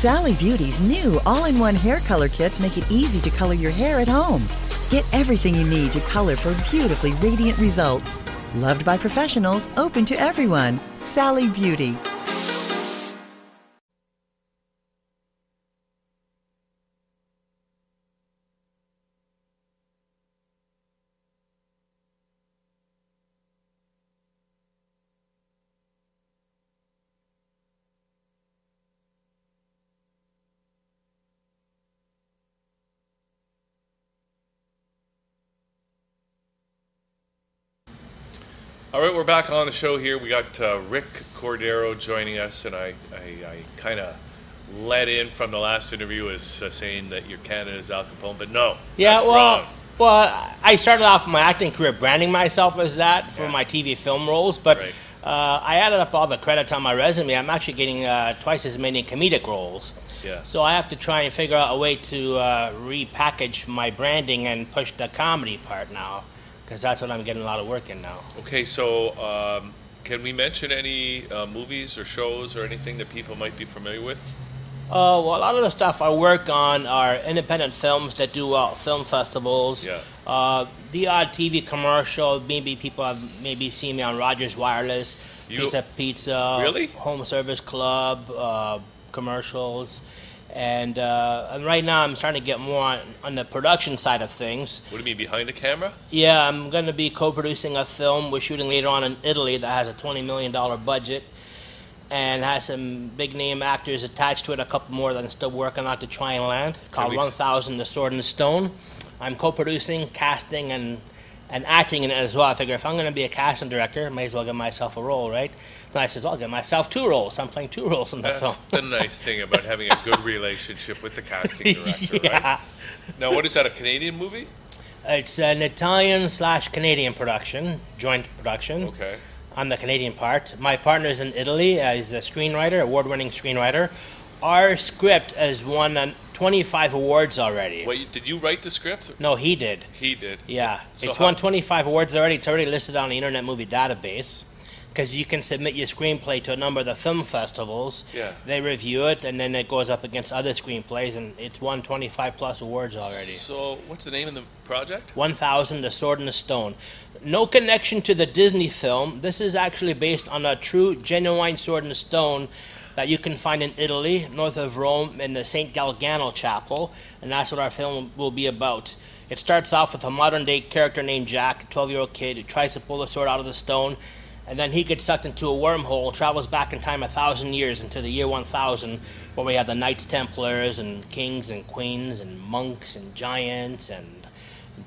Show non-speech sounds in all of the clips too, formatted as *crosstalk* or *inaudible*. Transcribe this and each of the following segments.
Sally Beauty's new all-in-one hair color kits make it easy to color your hair at home. Get everything you need to color for beautifully radiant results. Loved by professionals, open to everyone. Sally Beauty. All right, we're back on the show here. We got uh, Rick Cordero joining us, and I, I, I kind of let in from the last interview as uh, saying that you're Canada's Al Capone, but no, Yeah, well, wrong. well, I started off my acting career branding myself as that for Yeah. my TV film roles, but Right. uh, I added up all the credits on my resume. I'm actually getting uh, twice as many comedic roles. Yeah. So I have to try and figure out a way to uh, repackage my branding and push the comedy part now, because that's what I'm getting a lot of work in now. Okay, so um, can we mention any uh, movies or shows or anything that people might be familiar with? Uh, well, a lot of the stuff I work on are independent films that do well film festivals. Yeah. Uh, the odd TV commercial. Maybe people have maybe seen me on Rogers Wireless, You- Pizza Pizza, Really? Home Service Club uh, commercials, and uh, and right now I'm starting to get more on, on the production side of things. What do you mean, behind the camera? Yeah, I'm going to be co-producing a film we're shooting later on in Italy that has a $20 million budget and has some big name actors attached to it, a couple more that I'm still working on to try and land, called we 1000 The Sword and the Stone. I'm co-producing, casting, and, and acting in it as well. I figure if I'm going to be a casting director, I may as well give myself a role, right? Then I said, well, I'll give myself two roles. I'm playing two *laughs* roles in the film. That's the nice thing about having a good relationship with the casting *laughs* director, yeah. right? Now, what is that, a Canadian movie? It's an Italian slash Canadian production, joint production. Okay. on the Canadian part. My partner's in Italy. Uh, he's a screenwriter, award-winning screenwriter. Our script has won uh, 25 awards already. Wait, did you write the script? No, he did. He did. Yeah, So it's how- won 25 awards already. It's already listed on the Internet Movie Database because you can submit your screenplay to a number of the film festivals. Yeah. They review it, and then it goes up against other screenplays, and it's won 25 plus awards already. So, what's the name of the project? 1000 The Sword and the Stone. No connection to the Disney film. This is actually based on a true, genuine Sword and the Stone that you can find in Italy, north of Rome, in the St. Galgano Chapel, and that's what our film will be about. It starts off with a modern day character named Jack, a 12 year old kid who tries to pull the sword out of the stone, and then he gets sucked into a wormhole, travels back in time a thousand years into the year 1000, where we have the Knights Templars and kings and queens and monks and giants and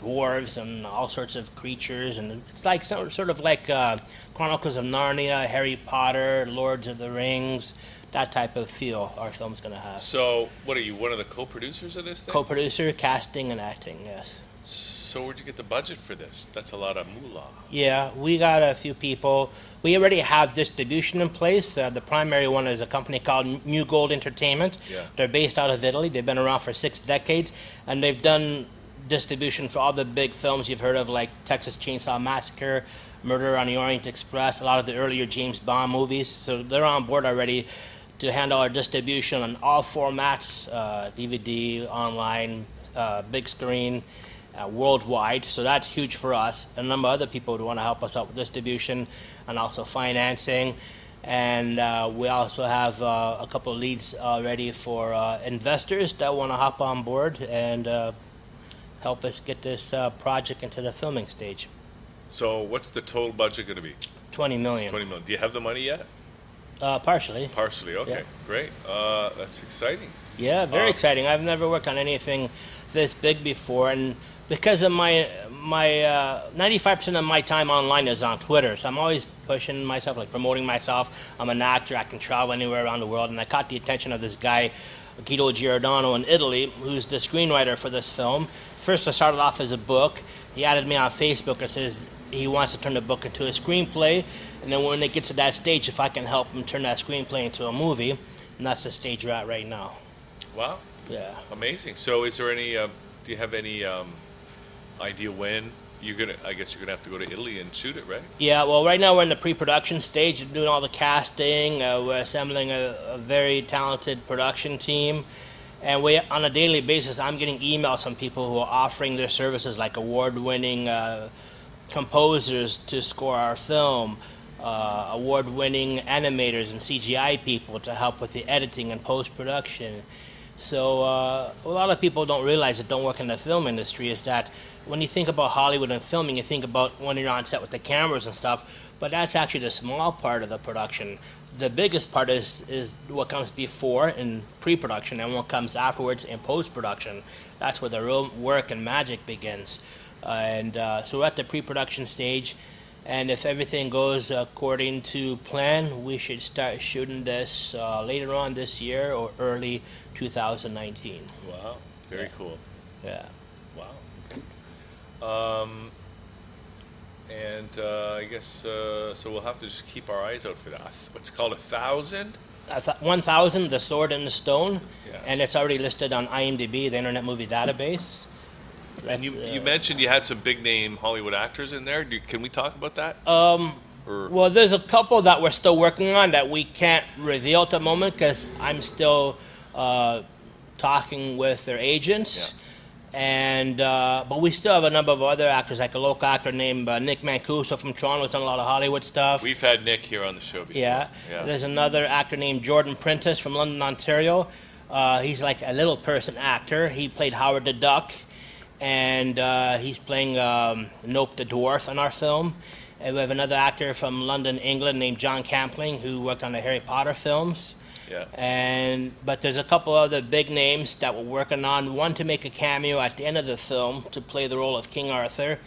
dwarves and all sorts of creatures, and it's like sort of like uh, Chronicles of Narnia, Harry Potter, Lords of the Rings, that type of feel our film's going to have. So, what are you, one of the co-producers of this thing? Co-producer, casting, and acting. Yes. so, where'd you get the budget for this? That's a lot of moolah. Yeah, we got a few people. We already have distribution in place. Uh, the primary one is a company called New Gold Entertainment. Yeah. They're based out of Italy. They've been around for six decades, and they've done distribution for all the big films you've heard of, like Texas Chainsaw Massacre, Murder on the Orient Express, a lot of the earlier James Bond movies. So they're on board already to handle our distribution on all formats uh, DVD, online, uh, big screen, uh, worldwide. So that's huge for us. A number of other people who want to help us out with distribution and also financing. And uh, we also have uh, a couple of leads already for uh, investors that want to hop on board and uh, help us get this uh, project into the filming stage. So, what's the total budget going to be? 20 million. 20 million. Do you have the money yet? Uh, partially. Partially. Okay, Yeah. great. Uh, that's exciting. Yeah, very Um, exciting. I've never worked on anything this big before, and because of my my five percent of my time online is on Twitter, so I'm always pushing myself, like promoting myself. I'm an actor. I can travel anywhere around the world, and I caught the attention of this guy, Guido Giordano in Italy, who's the screenwriter for this film. First, I started off as a book. He added me on Facebook and says he wants to turn the book into a screenplay, and then when they get to that stage, if I can help them turn that screenplay into a movie, and that's the stage we're at right now. Wow, Yeah. amazing. So, is there any? Uh, do you have any um, idea when you're gonna. I guess you're gonna have to go to Italy and shoot it, right? Yeah, well, right now we're in the pre-production stage, doing all the casting. Uh, we're assembling a, a very talented production team, and we, on a daily basis, I'm getting emails from people who are offering their services, like award-winning uh, composers to score our film, uh, award-winning animators and CGI people to help with the editing and post-production. So uh, a lot of people don't realize that don't work in the film industry is that when you think about Hollywood and filming, you think about when you're on set with the cameras and stuff, but that's actually the small part of the production. The biggest part is is what comes before in pre-production and what comes afterwards in post-production. That's where the real work and magic begins. Uh, and so we're at the pre-production stage, and if everything goes according to plan, we should start shooting this uh, later on this year or early 2019. Wow, very Yeah. cool. Yeah. Wow. Um, and uh, I guess uh, so. We'll have to just keep our eyes out for that. What's it called a thousand? I thought 1000 The Sword and the Stone, Yeah. and it's already listed on IMDb, the Internet Movie Database. And you, That's, you uh, mentioned you had some big name Hollywood actors in there. Do, can we talk about that? Um, or well, there's a couple that we're still working on that we can't reveal at the moment because I'm still uh, talking with their agents. And uh, but we still have a number of other actors, like a local actor named uh, Nick Mancuso from Toronto, who's done a lot of Hollywood stuff. we've had Nick here on the show before. Yeah. Yeah. There's another actor named Jordan Prentice from London, Ontario. Uh, he's like a little person actor. He played Howard the Duck, and uh, he's playing um, Nope the Dwarf in our film. And we have another actor from London, England, named John Campling, who worked on the Harry Potter films. yeah. And but there's a couple other big names that we're working on. One to make a cameo at the end of the film to play the role of King Arthur,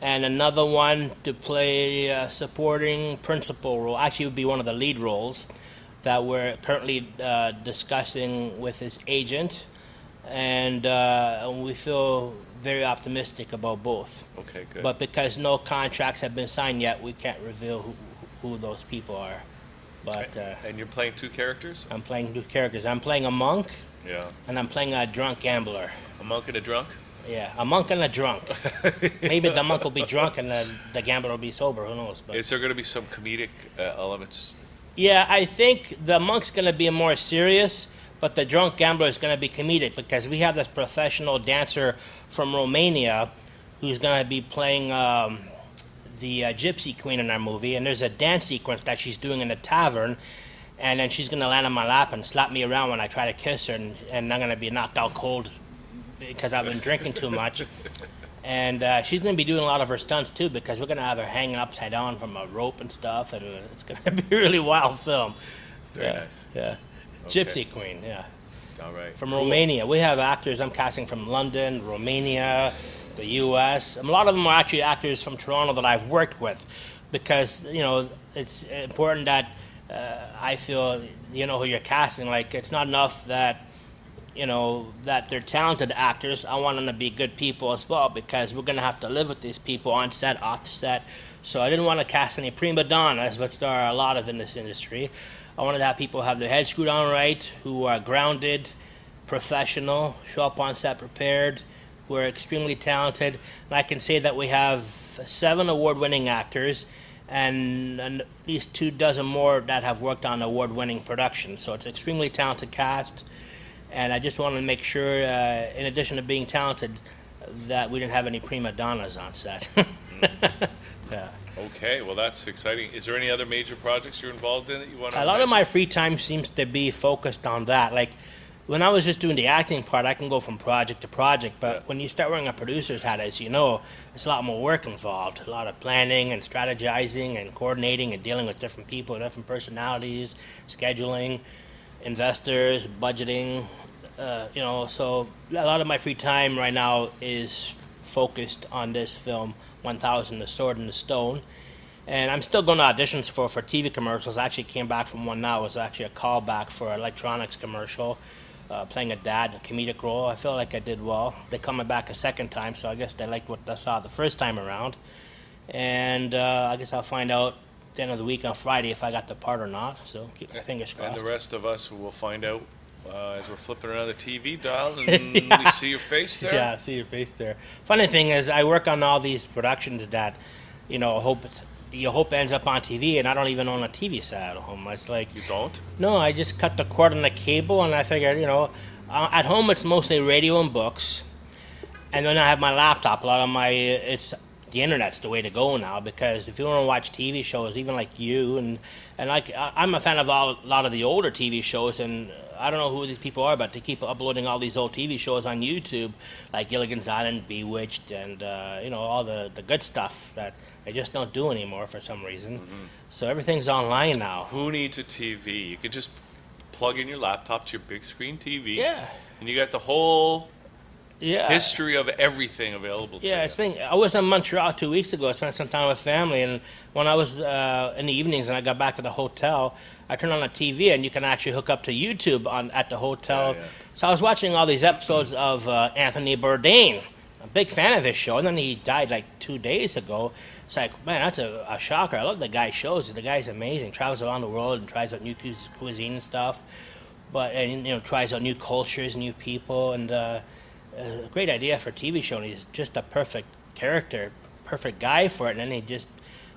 and another one to play a supporting principal role. Actually, would be one of the lead roles that we're currently uh, discussing with his agent, and uh, we feel very optimistic about both. Okay, good. But because no contracts have been signed yet, we can't reveal who, who those people are. But uh, and you're playing two characters? I'm playing two characters. I'm playing a monk, Yeah. and I'm playing a drunk gambler. A monk and a drunk? Yeah, a monk and a drunk. *laughs* Maybe the monk will be drunk and the, the gambler will be sober. Who knows? But Is there going to be some comedic uh, elements? yeah, I think the monk's going to be more serious, but the drunk gambler is going to be comedic because we have this professional dancer from Romania who's going to be playing um, the uh, gypsy queen in our movie, and there's a dance sequence that she's doing in the tavern. And then she's gonna land on my lap and slap me around when I try to kiss her, and, and I'm gonna be knocked out cold because I've been drinking too much. And uh, she's going to be doing a lot of her stunts too because we're going to have her hanging upside down from a rope and stuff, and it's going *laughs* to be a really wild film. Very yeah, nice. Yeah. Gypsy Queen, yeah. All right. From Cool. Romania. We have actors I'm casting from London, Romania, the U.S. A lot of them are actually actors from Toronto that I've worked with because, you know, it's important that uh, I feel you know who you're casting. Like, it's not enough that you know that they're talented actors. I want them to be good people as well because we're gonna have to live with these people on set, off set. So I didn't want to cast any prima donnas, but there are a lot of in this industry. I wanted to have people have their heads screwed on right, who are grounded, professional, show up on set prepared, who are extremely talented. And I can say that we have seven award-winning actors and, and at least two dozen more that have worked on award-winning productions. So it's an extremely talented cast and I just wanted to make sure, uh, in addition to being talented, that we didn't have any prima donnas on set. *laughs* yeah. Okay, well that's exciting. Is there any other major projects you're involved in that you want to? A lot of my free time seems to be focused on that. Like when I was just doing the acting part, I can go from project to project. But Yeah. when you start wearing a producer's hat, as you know, it's a lot more work involved. A lot of planning and strategizing and coordinating and dealing with different people, different personalities, scheduling, investors, budgeting. Uh, you know, so a lot of my free time right now is focused on this film, 1000 The Sword and the Stone. And I'm still going to auditions for, for TV commercials. I actually came back from one now. It was actually a callback for an electronics commercial, uh, playing a dad, a comedic role. I feel like I did well. They're coming back a second time, so I guess they liked what I saw the first time around. And uh, I guess I'll find out at the end of the week on Friday if I got the part or not. So keep my fingers crossed. And the rest of us will find out uh, as we're flipping around the TV dial, *laughs* and we see your face there. Yeah, see your face there. Funny thing is, I work on all these productions that, you know, hope it's, you hope ends up on TV, and I don't even own a TV set at home. It's like You don't? no, I just cut the cord on the cable, and I figured, you know, uh, at home it's mostly radio and books, and then I have my laptop. A lot of my it's the internet's the way to go now because if you want to watch TV shows, even like you and and like I- I'm a fan of all, a lot of the older TV shows, and I don't know who these people are, but they keep uploading all these old TV shows on YouTube, like Gilligan's Island, Bewitched, and uh, you know all the the good stuff that they just don't do anymore for some reason. So everything's online now. Who needs a TV? You can just plug in your laptop to your big screen TV. Yeah. And you got the whole Yeah. history of everything available to Yeah, you. thing. I was in Montreal two weeks ago. I spent some time with family, and when I was uh, in the evenings and I got back to the hotel, I turned on a TV, and you can actually hook up to YouTube on at the hotel. Yeah, yeah. So I was watching all these episodes of uh, Anthony Bourdain. I'm a big fan of this show, and then he died like two days ago. It's like, man, that's a, a shocker. I love the guy's shows. The guy's amazing. Travels around the world and tries out new cuis- cuisine and stuff. But and you know tries out new cultures, new people, and uh, a great idea for a TV show. And he's just a perfect character, perfect guy for it. And then he just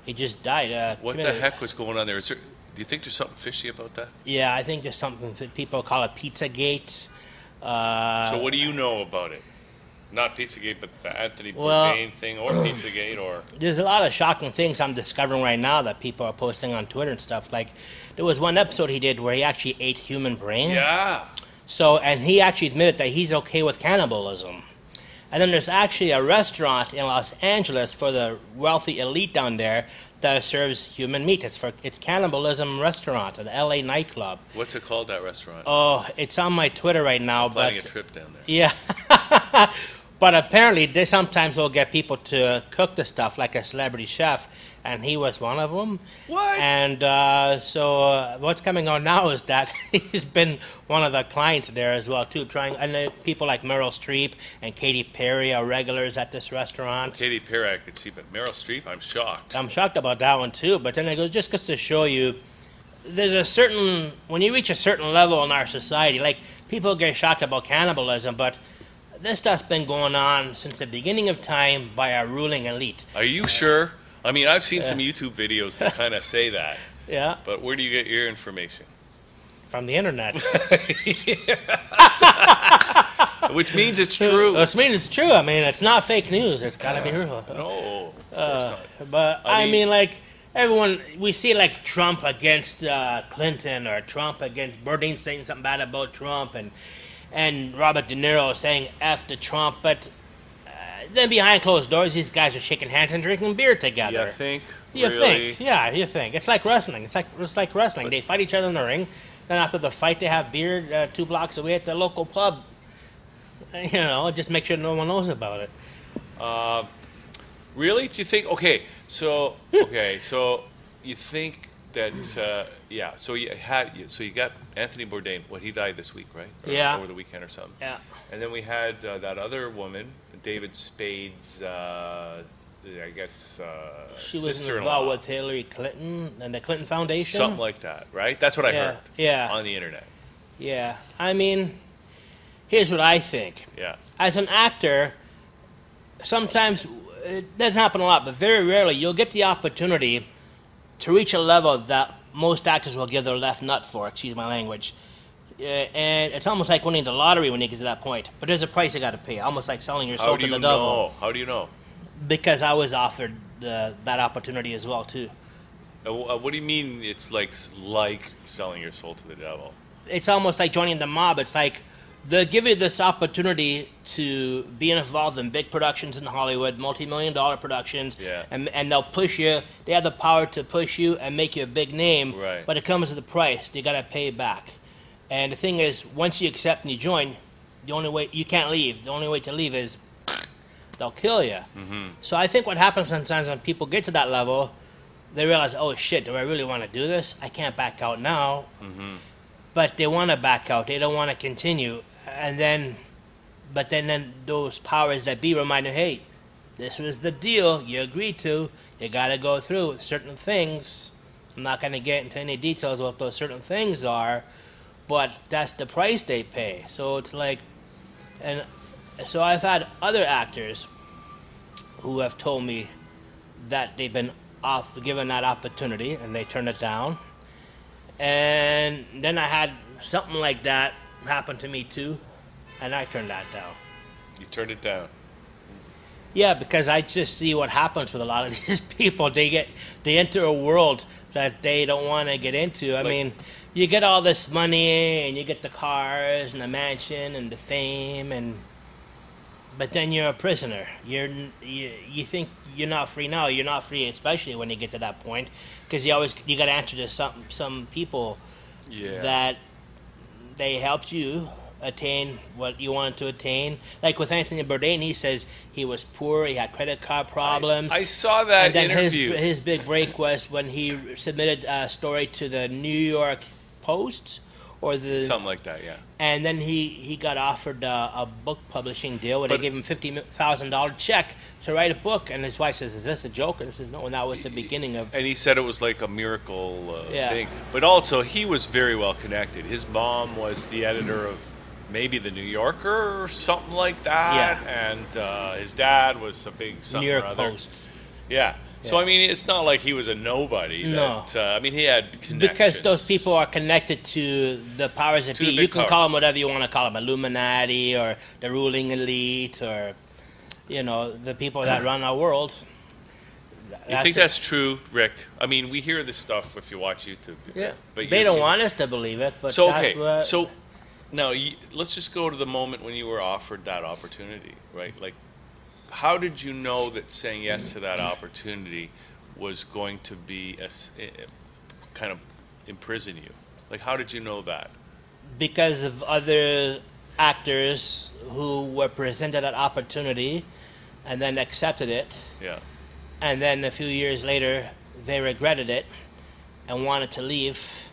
he just died. Uh, What the heck was going on there? Is there? Do you think there's something fishy about that? Yeah, I think there's something that people call it Pizzagate. Uh, so what do you know about it? Not Pizzagate, but the Anthony Well- Bourdain thing, or *clears throat* Pizzagate, or there's a lot of shocking things I'm discovering right now that people are posting on Twitter and stuff. Like there was one episode he did where he actually ate human brain. yeah. So, and he actually admitted that he's okay with cannibalism. And then there's actually a restaurant in Los Angeles for the wealthy elite down there that serves human meat. It's for it's cannibalism restaurant, an LA nightclub. What's it called? That restaurant? Oh, it's on my Twitter right now. Planning a but trip down there. yeah. *laughs* but apparently, they sometimes will get people to cook the stuff, like a celebrity chef, and he was one of them. What? And uh, so, uh, what's coming on now is that *laughs* he's been one of the clients there as well, too. Trying, and then people like Meryl Streep and Katy Perry are regulars at this restaurant. Katy Perry, I could see, but Meryl Streep, I'm shocked. I'm shocked about that one too. But then it goes just goes to show you, there's a certain when you reach a certain level in our society, like people get shocked about cannibalism, but this stuff's been going on since the beginning of time by our ruling elite. Are you sure? I mean, I've seen some YouTube videos that *laughs* kind of say that, Yeah, but where do you get your information? from the internet. *laughs* *laughs* Which means it's true. Which means it's true. I mean, it's not fake news. It's gotta be real. no, Uh. But I I mean, mean- like everyone, we see like Trump against uh, Clinton or Trump against Bourdain saying something bad about Trump, and and Robert De Niro saying "f to Trump," but uh, then behind closed doors, these guys are shaking hands and drinking beer together. You think? You really? think? Yeah, you think. It's like wrestling. It's like it's like wrestling. They fight each other in the ring. Then after the fight, they have beer uh, two blocks away at the local pub. *laughs* You know, just make sure no one knows about it. Really? Do you think? Okay, so *laughs* okay, so you think that? Uh, yeah. So you had. So you got Anthony Bourdain. What he died this week, right? Or Yeah. Over the weekend or something. Yeah. And then we had uh, that other woman, David Spade's. Uh, I guess. Uh, She was involved with Hillary Clinton and the Clinton Foundation. something like that, right? That's what I Yeah, heard. yeah. On the internet. Yeah, I mean, here's what I think. Yeah. As an actor, sometimes it doesn't happen a lot, but very rarely you'll get the opportunity to reach a level that most actors will give their left nut for. Excuse my language. Uh, and it's almost like winning the lottery when you get to that point. But there's a price you got to pay. Almost like selling your soul How to do the you devil. know? How do you know? Because I was offered uh, that opportunity as well too. Uh, wh- uh, what do you mean? It's like like selling your soul to the devil. it's almost like joining the mob. It's like they give you this opportunity to be involved in big productions in Hollywood, multi-million dollar productions, Yeah. and and they'll push you. They have the power to push you and make you a big name. Right. But it comes with a price. You got to pay back. And the thing is, once you accept and you join, the only way you can't leave. The only way to leave is they'll kill you. Mm-hmm. So I think what happens sometimes when people get to that level, they realize, oh shit, do I really want to do this? I can't back out now but they want to back out. They don't want to continue. And then, but then, then those powers that be remind them, hey, this was the deal you agreed to. You got to go through certain things. I'm not going to get into any details what those certain things are, but that's the price they pay. So it's like, and so I've had other actors who have told me that they've been off given that opportunity and they turned it down. And then I had something like that happen to me too, and I turned that down. You turned it down. Yeah, because I just see what happens with a lot of *laughs* these people. They get they enter a world that they don't want to get into. I Like- mean, you get all this money and you get the cars and the mansion and the fame and but then you're a prisoner. You're you, you think you're not free now. You're not free, especially when you get to that point, because you always you got to answer to some some people Yeah. that they helped you attain what you wanted to attain. Like with Anthony Bourdain, he says he was poor, he had credit card problems. I saw that and then his his big break was when he submitted a story to the New York Post or the Something like that, yeah. and then he, he got offered a, a book publishing deal where But- they gave him fifty thousand dollar check to write a book, and his wife says, "Is this a joke?" And he says, "No." And that was the beginning of And he said it was like a miracle uh, Yeah. thing. But also, he was very well connected. His mom was the editor of maybe the New Yorker or something like that. Yeah. And uh, his dad was a big something New York or other. Post. Yeah. So, I mean, it's not like he was a nobody. No. That, uh, I mean, he had connections. Because those people are connected to the powers that To be. You can call them whatever you want to call them, Illuminati or the ruling elite or, you know, the people that run our world. You think that's true, Rick? I mean, we hear this stuff if you watch YouTube. Yeah. But they you- don't want us to believe it, but so that's okay, what. so now you, let's just go to the moment when you were offered that opportunity, right? Like, how did you know that saying yes to that opportunity was going to be a eh, eh, kind of imprison you? Like, how did you know that? because of other actors who were presented that opportunity and then accepted it, Yeah, and then a few years later they regretted it and wanted to leave,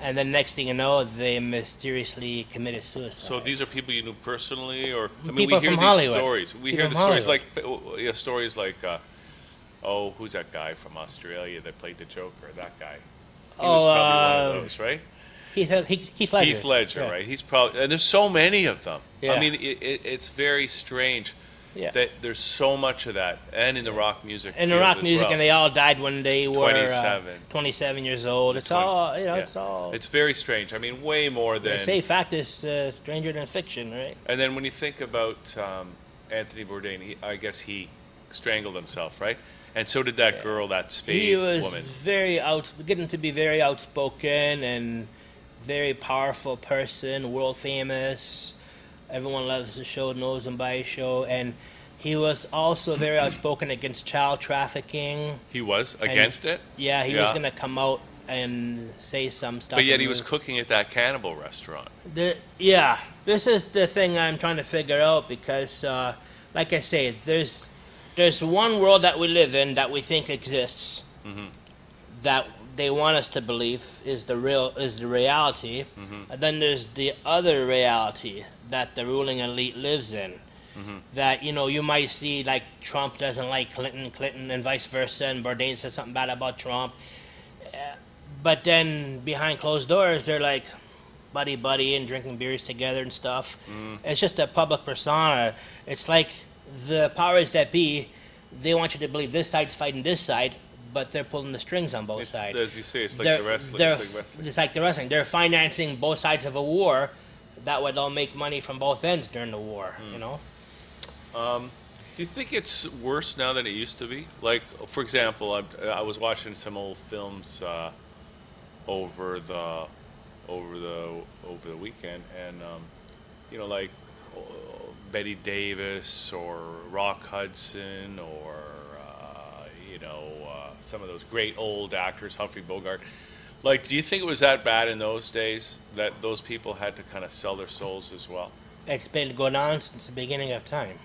and then next thing you know they mysteriously committed suicide. so these are people you knew personally, or I mean, People we hear from these Hollywood. stories. We People hear the stories Hollywood. like, uh, yeah, stories like, uh, oh, who's that guy from Australia that played the Joker? That guy. He was Oh, probably one uh, of those, right? Heath, Heath, Heath Ledger. Heath Ledger, Yeah. right? He's probably and there's so many of them. I mean, it, it, it's very strange Yeah. there's so much of that, and in the rock music. And the rock music, well. and they all died when they were 27. Uh, 27 years old. It's Twenty- all, you know, yeah. it's all. It's very strange. I mean, way more they than. say fact is uh, stranger than fiction, right? And then when you think about um, Anthony Bourdain, he, I guess he strangled himself, right? And so did that girl, that Spade he was woman. very out, getting to be very outspoken and very powerful person, world famous. Everyone loves the show, knows him by his show, and he was also very outspoken against child trafficking. He was against it, Yeah, he was gonna come out and say some stuff. but yet he was cooking at that cannibal restaurant. The, yeah, this is the thing I'm trying to figure out because, uh, like I say, there's there's one world that we live in that we think exists, that they want us to believe is the real is the reality, mm-hmm. and then there's the other reality that the ruling elite lives in. Mm-hmm. That you know you might see like Trump doesn't like Clinton, Clinton, and vice versa, and Bourdain says something bad about Trump. Eh, but then behind closed doors, they're like buddy buddy and drinking beers together and stuff. Mm. It's just a public persona. It's like the powers that be, they want you to believe this side's fighting this side, but they're pulling the strings on both It's, sides. as you say, it's like They're- the wrestling. they're- It's like wrestling. it's like the wrestling. They're financing both sides of a war. That way they'll make money from both ends during the war. Hmm. You know. Do you think it's worse now than it used to be? Like, for example, I, I was watching some old films uh, over the over the over the weekend, and um, you know, like uh, Bette Davis or Rock Hudson or uh, you know some of those great old actors, Humphrey Bogart. Like, do you think it was that bad in those days that those people had to kind of sell their souls as well? It's been going on since the beginning of time,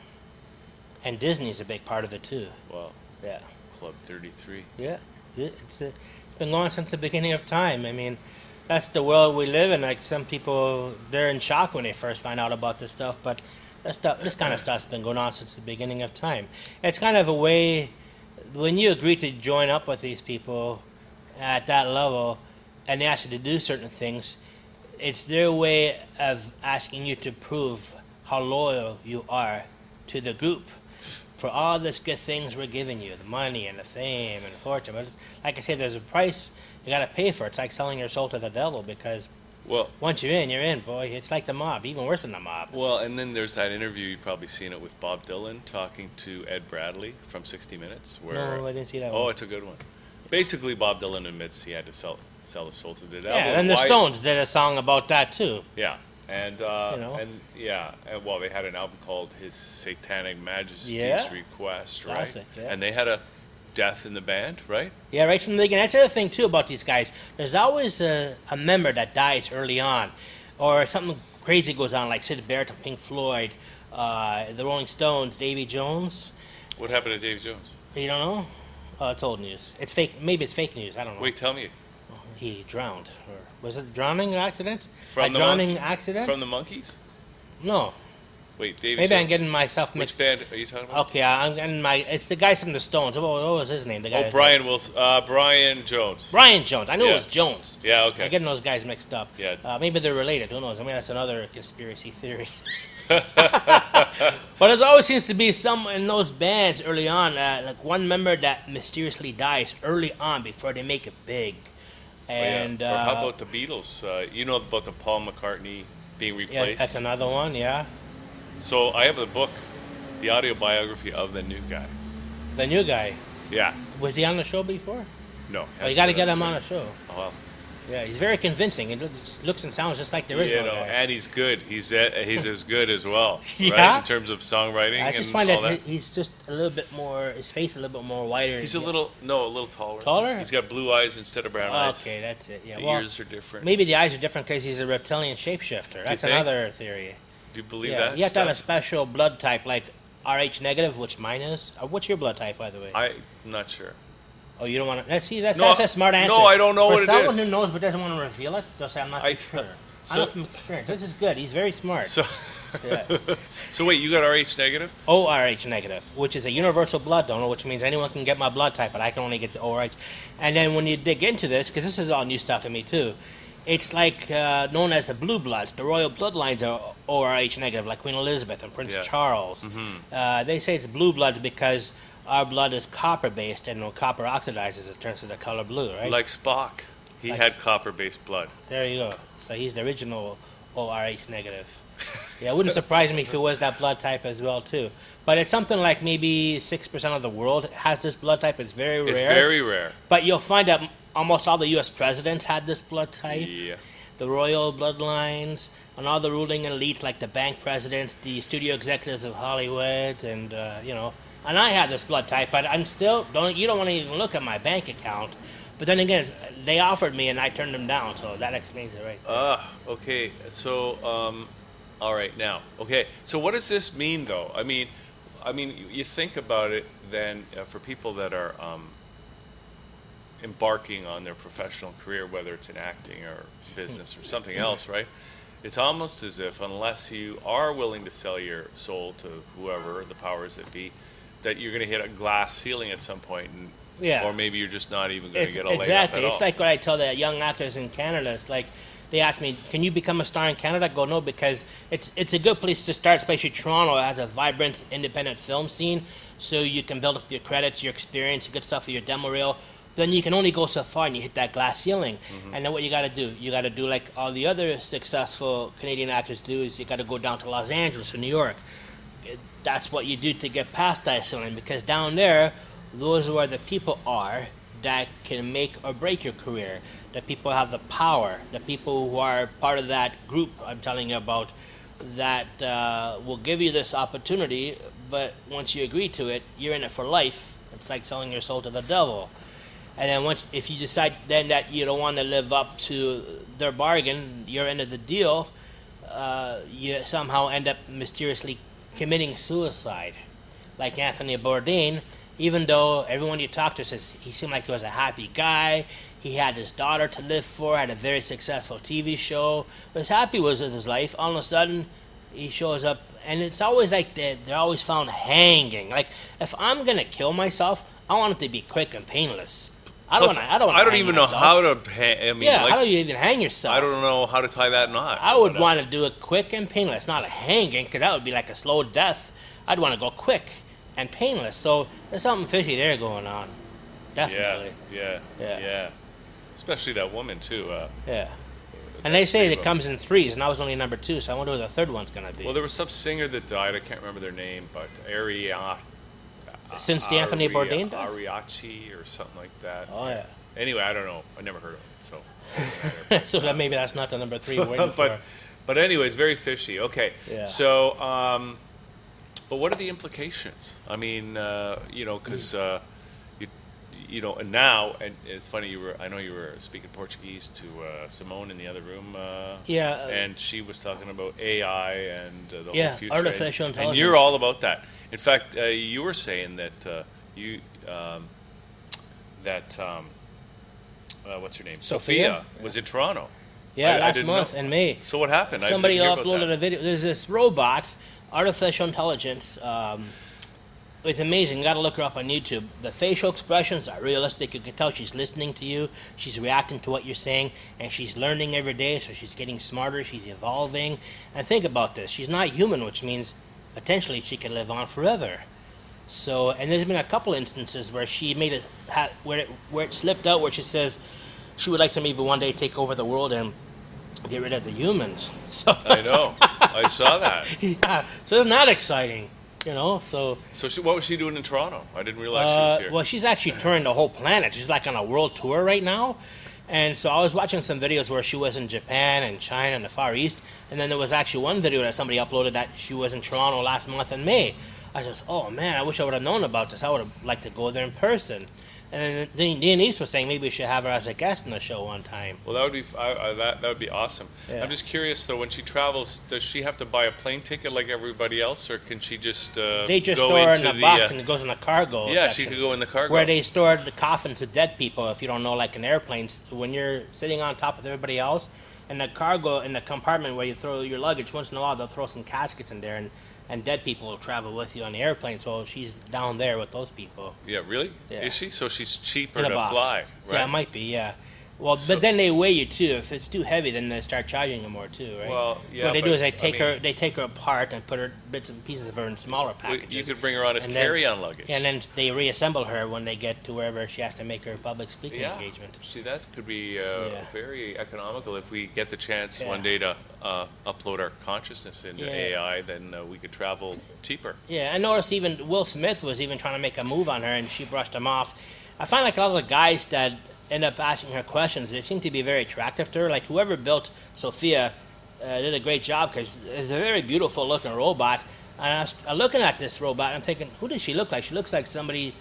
and Disney's a big part of it too. Well, Yeah. Club Thirty Three. Yeah, it- it's a, it's been going on since the beginning of time. I mean, that's the world we live in. Like some people, they're in shock when they first find out about this stuff, but that stuff, this kind of *clears throat* stuff's been going on since the beginning of time. It's kind of a way when you agree to join up with these people at that level, and they ask you to do certain things. it's their way of asking you to prove how loyal you are to the group for all this good things we're giving you the money and the fame and the fortune. But like I said, there's a price you got to pay for it. It's like selling your soul to the devil because Well, once you're in, you're in, boy. It's like the mob, even worse than the mob. well, and then there's that interview you've probably seen it with Bob Dylan talking to Ed Bradley from 60 Minutes. Where No, I didn't see that oh, one. it's a good one. Basically, Bob Dylan admits he had to sell sell his soul to the devil. Yeah, and the Why- Stones did a song about that too. Yeah, and uh, You know? and yeah, and, well, they had an album called His Satanic Majesty's Yeah. Request, right? Classic, yeah. And they had a death in the band, right? Yeah, right from the beginning. That's the other thing too about these guys. There's always a, a member that dies early on, or something crazy goes on, like Syd Barrett and Pink Floyd, uh, the Rolling Stones, Davy Jones. What happened to Davy Jones? You don't know? Oh, it's old news. It's fake. Maybe it's fake news. I don't know. Wait, tell me. He drowned, or was it a drowning or accident? From a drowning Monk- accident? From the Monkees? no. Wait, Davy Maybe I'm getting myself Which mixed. band are you talking about? Okay, I'm getting my. It's the guy from the Stones. What, what was his name? The guy. Oh, that- Brian Wilson. Uh, Brian Jones. Brian Jones. I knew Yeah. it was Jones. Yeah, okay. I'm getting those guys mixed up. Yeah. Uh, maybe they're related. Who knows? I mean, that's another conspiracy theory. *laughs* *laughs* but it always seems to be some in those bands early on, uh, like one member that mysteriously dies early on before they make it big. Oh, yeah. And or how uh, about the Beatles? Uh, you know about the Paul McCartney being yeah, replaced. that's another one. Yeah, so I have a book, the audio biography of the new guy. the new guy Yeah. was he on the show before? No. Oh, you got to get him on a show. Oh, well. Yeah, he's very convincing. He looks, looks and sounds just like the original You know, guy. and he's good. He's a, he's as good as well, *laughs* right? In terms of songwriting. I just find that, he- he's just a little bit more. His face a little bit more wider. He's a little no, a little taller. Taller? He's got blue eyes instead of brown eyes. Okay, that's it. Yeah. The well, ears are different. maybe the eyes are different because he's a reptilian shapeshifter. That's another theory. Do you believe Yeah, that? you have to have a special blood type like Rh negative, which mine is. Uh, what's your blood type, by the way? I'm not sure. oh, you don't want to. That's, see, that's, No, that's a smart answer. no, I don't know For what it someone who knows but doesn't want to reveal it, they'll say, "I'm not I- *laughs* sure." I so- know from experience. This is good. He's very smart. So, yeah. *laughs* so wait, you got Rh negative? ORH negative, which is a universal blood donor, which means anyone can get my blood type, but I can only get the ORH. And then when you dig into this, because this is all new stuff to me too, it's like uh, known as the blue bloods. The royal bloodlines are ORH negative, like Queen Elizabeth and Prince Yeah. Charles. Uh, they say it's blue bloods because our blood is copper based, and when copper oxidizes, it turns to the color blue, right? Like Spock, he Like had s- copper-based blood. there you go. So he's the original ORH negative. *laughs* Yeah, it wouldn't surprise me if it was that blood type as well too. But it's something like maybe six percent of the world has this blood type. It's very rare. It's very rare. But you'll find that almost all the U.S. presidents had this blood type. Yeah. The royal bloodlines and all the ruling elite, like the bank presidents, the studio executives of Hollywood, and uh, you know. And I have this blood type, but I'm still don't. You don't want to even look at my bank account. But then again, they offered me, and I turned them down. So that explains it, right? there. Ah, okay. So, um, all right now. Okay. So, what does this mean, though? I mean, I mean, you, you think about it. Then, uh, for people that are um, embarking on their professional career, whether it's in acting or business or something mm-hmm. else, right? It's almost as if, unless you are willing to sell your soul to whoever the powers that be, that you're going to hit a glass ceiling at some point, and, Yeah. or maybe you're just not even going to get a exactly. at It's all. like what I tell the young actors in Canada. It's like they ask me, "Can you become a star in Canada?" I go, "No," because it's it's a good place to start. Especially Toronto has a vibrant independent film scene, so you can build up your credits, your experience, good stuff for your demo reel. Then you can only go so far, and you hit that glass ceiling. Mm-hmm. And then what you got to do? You got to do like all the other successful Canadian actors do: is you got to go down to Los Angeles or New York that's what you do to get past that ceiling because down there those are where the people are that can make or break your career the people have the power the people who are part of that group i'm telling you about that uh, will give you this opportunity but once you agree to it you're in it for life it's like selling your soul to the devil and then once if you decide then that you don't want to live up to their bargain your end of the deal uh, you somehow end up mysteriously committing suicide. Like Anthony Bourdain, even though everyone you talk to says he seemed like he was a happy guy, he had his daughter to live for, had a very successful TV show, was happy with his life. All of a sudden, he shows up, and it's always like they're, they're always found hanging. Like, if I'm gonna kill myself, I want it to be quick and painless. I don't Plus, want to. I don't. I don't even know how to. Hang, I mean, Yeah, like, how do you even hang yourself? I don't know how to tie that knot. I would uh, want to do it quick and painless, not a hanging, because that would be like a slow death. I'd want to go quick and painless. So there's something fishy there going on. Definitely. yeah, Yeah. yeah, Especially that woman too. Uh, Yeah. And they say it comes in threes, and I was only number two, so I wonder who the third one's gonna be. well, there was some singer that died. I can't remember their name, but Aria. Since the Anthony Bourdain does? Ariachi or something like that. oh yeah. Anyway, I don't know. I never heard of it. So. *laughs* so that maybe that's not the number three *laughs* we're but for. but anyways, very fishy. Okay. Yeah. So, um, but what are the implications? I mean, uh, you know, because uh, you know, and now, and it's funny. You were, I know you were speaking Portuguese to uh, Simone in the other room. Uh, Yeah, uh, and she was talking about AI and uh, the Yeah, whole future. artificial and, And you're all about that. In fact, uh, you were saying that uh, you um, that um, uh, what's her name? Sophia? was in Toronto. Yeah, I- I last didn't month know. in May. So what happened? Somebody didn't hear about uploaded a video. There's this robot, artificial intelligence. Um, it's amazing. You got to look her up on YouTube. The facial expressions are realistic. You can tell she's listening to you. She's reacting to what you're saying, and she's learning every day. So she's getting smarter. She's evolving. And think about this: she's not human, which means potentially she can live on forever. So, and there's been a couple instances where she made it where it where it slipped out, where she says she would like to maybe one day take over the world and get rid of the humans. *laughs* So I know. I saw that. *laughs* yeah, so isn't that exciting? You know, so So she, what was she doing in Toronto? I didn't realize she uh, was here. well, she's actually touring the whole planet. She's like on a world tour right now. And so I was watching some videos where she was in Japan and China and the Far East, and then there was actually one video that somebody uploaded that she was in Toronto last month in May. I just, oh man, I wish I would have known about this. I would have liked to go there in person. And then Denise was saying maybe we should have her as a guest on the show one time. Well, that would be I, I, that that would be awesome. Yeah. I'm just curious though. When she travels, does she have to buy a plane ticket like everybody else, or can she just uh, They just go store her in the the, box uh, and it goes in the cargo. yeah, section. she could go in the cargo. where they store the coffins of dead people. If you don't know, like in airplanes, when you're sitting on top of everybody else, in the cargo in the compartment where you throw your luggage, once in a while they'll throw some caskets in there, and, and dead people will travel with you on the airplane. So she's down there with those people yeah, really? Yeah. Is she? So she's cheaper to box. fly, right? Yeah, it might be. Yeah. Well, So- but then they weigh you too. If it's too heavy, then they start charging you more too, right? Well, So what they do is they I take mean- her, they take her apart and put her bits and pieces of her in smaller packages. you could bring her on as carry-on luggage. and then they reassemble her when they get to wherever she has to make her public speaking yeah, engagement. see that could be uh, Yeah. very economical if we get the chance Yeah. one day to uh, upload our consciousness into Yeah. AI. Then uh, we could travel cheaper. Yeah, I noticed even Will Smith was even trying to make a move on her, and she brushed him off. I find like a lot of the guys that end up asking her questions, they seem to be very attractive to her. Like whoever built Sophia uh, did a great job because it's a very beautiful looking robot. And I was uh, looking at this robot, and I'm thinking, who does she look like? She looks like somebody,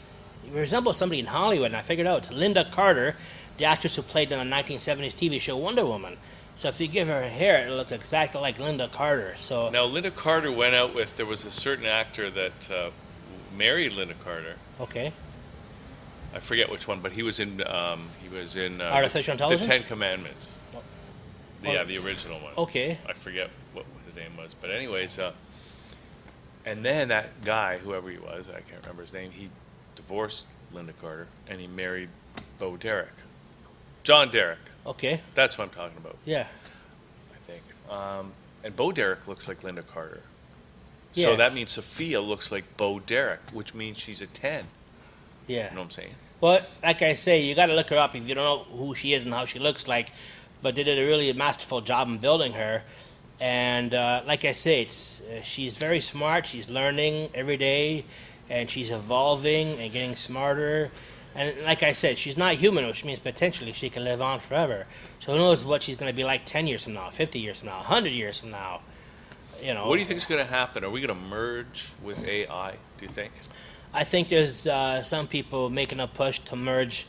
resembles somebody in Hollywood. And I figured out it's Lynda Carter, the actress who played in the 1970s TV show Wonder Woman. So if you give her hair, it'll look exactly like Lynda Carter. So Now, Lynda Carter went out with. There was a certain actor that uh, married Lynda Carter. okay, I forget which one, but he was in. Um, he was in uh, Artificial the, Intelligence? The Ten Commandments. Oh. Yeah, the original one. okay, I forget what his name was, but anyways, uh, and then that guy, whoever he was, I can't remember his name. He divorced Lynda Carter and he married Bo Derek, John Derek. okay, That's what I'm talking about. yeah. I think. Um, and Bo Derek looks like Lynda Carter. Yeah. So that means Sophia looks like Bo Derek, which means she's a 10. Yeah. You know what I'm saying? Well, like I say, you got to look her up if you don't know who she is and how she looks like. But they did a really masterful job in building her. And uh, like I say, it's uh, she's very smart. She's learning every day, and she's evolving and getting smarter. And like I said, she's not human, which means potentially she can live on forever. So who knows what she's going to be like ten years from now, fifty years from now, hundred years from now. You know. What do you think is going to happen? Are we going to merge with AI, do you think? I think there's uh, some people making a push to merge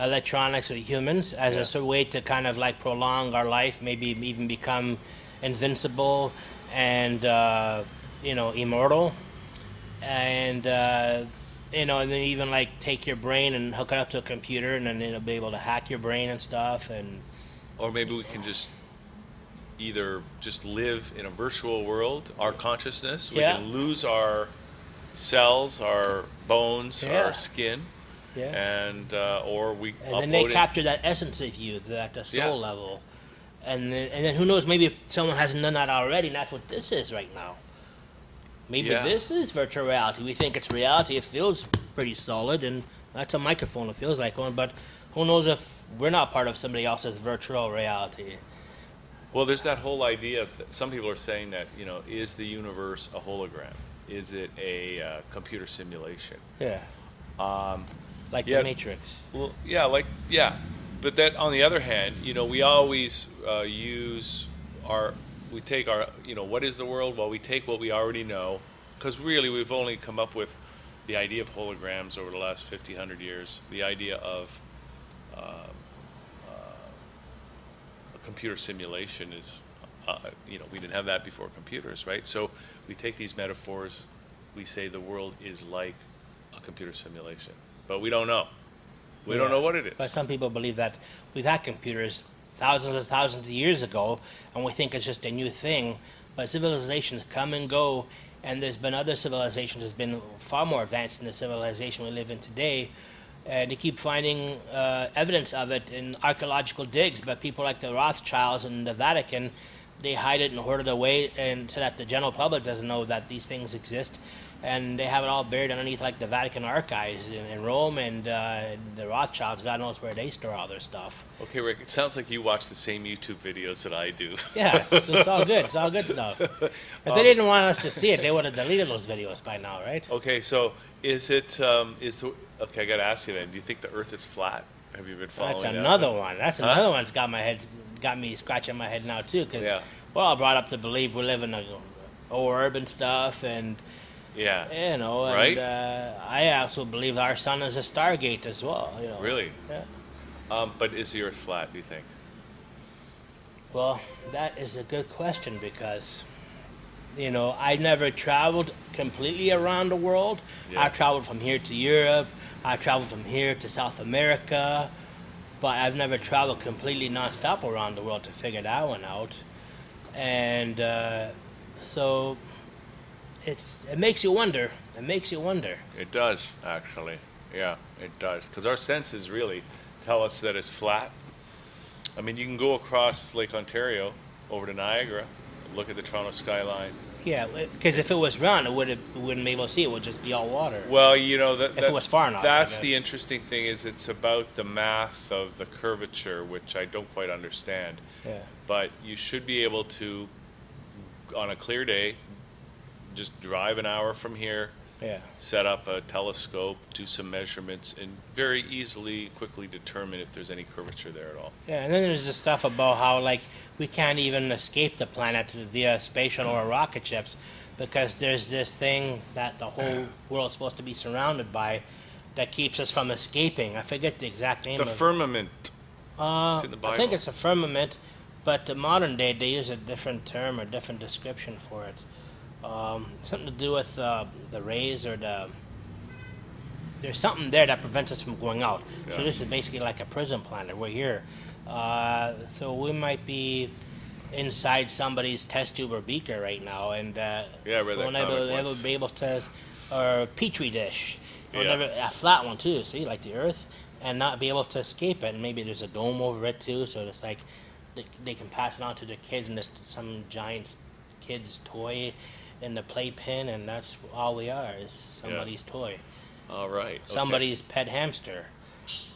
electronics with humans as Yeah. a sort of way to kind of like prolong our life, maybe even become invincible and uh, you know immortal, and uh, you know, and then even like take your brain and hook it up to a computer, and then it'll be able to hack your brain and stuff, and Or maybe we can just either just live in a virtual world, our consciousness, we Yeah. can lose our cells, our bones, Yeah. our skin, Yeah. and uh, or we And then they it. capture that essence of you, at the soul Yeah. level. And then, and then who knows? Maybe if someone hasn't done that already, and that's what this is right now. Maybe Yeah. this is virtual reality. We think it's reality. It feels pretty solid, and that's a microphone. It feels like one. But who knows if we're not part of somebody else's virtual reality? Well, there's that whole idea. That some people are saying that you know, is the universe a hologram? Is it a uh, computer simulation? Yeah. Um, like yeah. the Matrix. Well, yeah, like yeah, but that on the other hand, you know, we always uh, use our we take our you know what is the world? Well, we take what we already know because really we've only come up with the idea of holograms over the last 50, 100 years. The idea of uh, uh, a computer simulation is, uh, you know, we didn't have that before computers, right? So we take these metaphors, we say the world is like a computer simulation, but we don't know. We don't know what it is. But some people believe that we've had computers thousands and thousands of years ago, and we think it's just a new thing. But civilizations come and go, and there's been other civilizations that's been far more advanced than the civilization we live in today. And they keep finding uh, evidence of it in archaeological digs. But people like the Rothschilds and the Vatican, they hide it and hoard it away, and so that the general public doesn't know that these things exist and they have it all buried underneath like the Vatican archives in, in Rome, and uh, the Rothschilds, God knows where they store all their stuff. Okay, Rick, it sounds like you watch the same YouTube videos that I do. *laughs* Yeah, so it's all good. It's all good stuff. If they didn't want us to see it, they would have deleted those videos by now, right? Okay, so is it um, is the, okay? I got to ask you then. Do you think the Earth is flat? Have you been following That's that? another one. That's another one's got my head, got me scratching my head now too. Because yeah. we're all brought up to believe we live in a orb and stuff, and Yeah. you know, and Right? uh, I also believe our sun is a stargate as well. You know. Really? Yeah. Um, but is the Earth flat? Do you think? Well, that is a good question because, you know, I never traveled completely around the world. Yeah. I've traveled from here to Europe. I've traveled from here to South America, but I've never traveled completely nonstop around the world to figure that one out. And uh, so, it's it makes you wonder. It makes you wonder. It does actually. Yeah, it does. Because our senses really tell us that it's flat. I mean, you can go across Lake Ontario over to Niagara, look at the Toronto skyline. Yeah, because if it was round, it would have wouldn't be able to see. It would just be all water. Well, you know that, If that- it was far enough, That's the interesting thing is it's about the math of the curvature, which I don't quite understand. Yeah. But you should be able to, on a clear day, just drive an hour from here, Yeah. set up a telescope, do some measurements, and very easily, quickly determine if there's any curvature there at all. Yeah, and then there's the stuff about how like we can't even escape the planet via spatial or rocket ships because there's this thing that the whole *coughs* world's supposed to be surrounded by that keeps us from escaping. I forget the exact name The of firmament. uh, it's in the I think it's a firmament, but the modern day they use a different term or different description for it. Um, something to do with uh, the rays or the. There's something there that prevents us from going out. So this is basically like a prison planet. We're here, uh, so we might be inside somebody's test tube or beaker right now, and uh, Yeah, that we'll never, never be able to, or petri dish, Yeah. never a flat one too. See, like the Earth, and not be able to escape it. And maybe there's a dome over it too, so it's like they, they can pass it on to their kids, and it's some giant kid's toy in the playpen, and that's all we are is somebody's toy, All right. okay. somebody's pet hamster.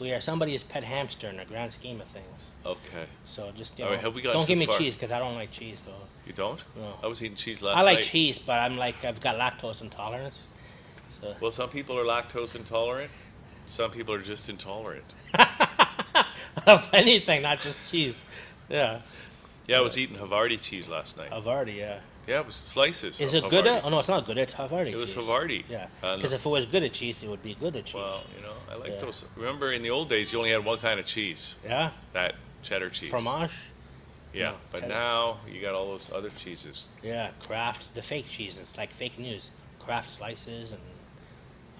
We are somebody's pet hamster in the grand scheme of things. Okay. So just you know, right, have we don't give me far? cheese because I don't like cheese though. You don't? No. I was eating cheese last night. I like night. cheese, but I'm like I've got lactose intolerance. So Well, some people are lactose intolerant. Some people are just intolerant. *laughs* of anything, not just cheese. Yeah, Yeah, I was eating Havarti cheese last night. Havarti. Yeah. Yeah, it was slices. Is it Gouda? Havarti. Oh no, it's not Gouda. It's Havarti. It was cheese. Havarti. Yeah, because if it was Gouda cheese, it would be Gouda cheese. Well, you know, I like Yeah. those. Remember, in the old days, you only had one kind of cheese. yeah, That cheddar cheese. fromage. Yeah, No, but cheddar. now you got all those other cheeses. Yeah, Kraft, the fake cheese. It's like fake news. Kraft slices and,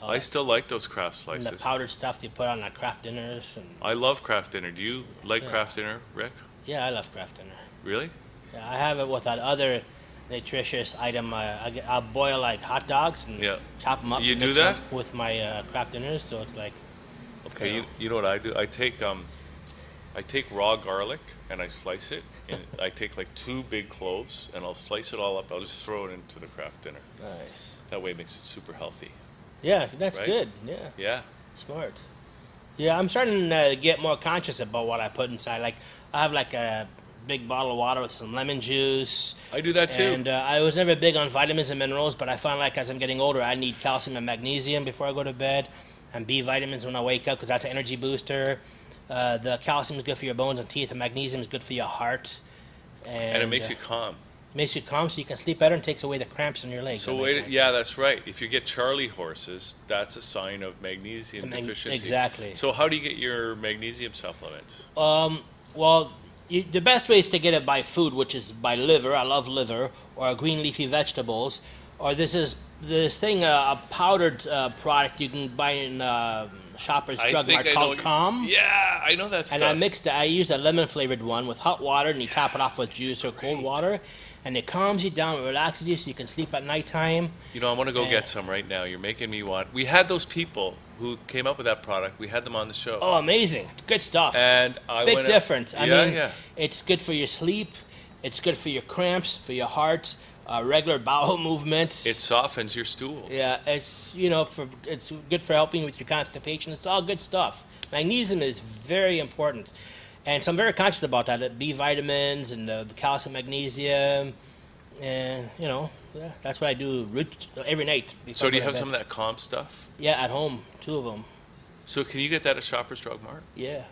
I that- still like those Kraft and slices. the powdered stuff they put on the Kraft dinners. And I love Kraft dinner. Do you like Yeah. Kraft dinner, Rick? yeah, I love Kraft dinner. Really? Yeah, I have it with that other nutritious item. Uh, I I'll boil like hot dogs and Yeah. chop them up. You do that? with my uh, Kraft dinners, so it's like Okay, Yeah. you, you know what I do? I take um, I take raw garlic and I slice it. And *laughs* I take like two big cloves and I'll slice it all up. I'll just throw it into the Kraft dinner. Nice. That way, it makes it super healthy. Yeah, that's Right? good. Yeah, Yeah. smart. Yeah, I'm starting to get more conscious about what I put inside. Like, I have like a big bottle of water with some lemon juice. I do that too. And uh, I was never big on vitamins and minerals, but I find like as I'm getting older, I need calcium and magnesium before I go to bed, and B vitamins when I wake up because that's an energy booster. Uh, the calcium is good for your bones and teeth, and magnesium is good for your heart. And, and it makes uh, you calm. makes you calm, so you can sleep better and takes away the cramps in your legs. So wait, yeah, that's right. If you get Charlie horses, that's a sign of magnesium mag- deficiency. exactly. So how do you get your magnesium supplements? Um, well, you, the best way is to get it by food, which is by liver. I love liver or green leafy vegetables. Or this is this thing, uh, a powdered uh, product you can buy in uh, Shoppers I Drug Mart called Calm. Yeah, I know that stuff. And I mixed it. I used a lemon flavored one with hot water, and you top it off with juice or cold great. water, and it calms you down, it relaxes you, so you can sleep at nighttime. You know, I want to go Yeah. get some right now. You're making me want. We had those people who came up with that product. We had them on the show. Oh, amazing! Good stuff. And I Big difference. I yeah, mean, yeah. it's good for your sleep. It's good for your cramps, for your heart, uh, regular *laughs* bowel movement. It softens your stool. yeah, it's you know for it's good for helping with your constipation. It's all good stuff. Magnesium is very important, and so I'm very conscious about that. The B vitamins and the calcium, magnesium, and you know, yeah, that's what I do every night. So do you have some of that calm stuff? Yeah, at home, two of them. So can you get that at Shoppers Drug Mart? Yeah,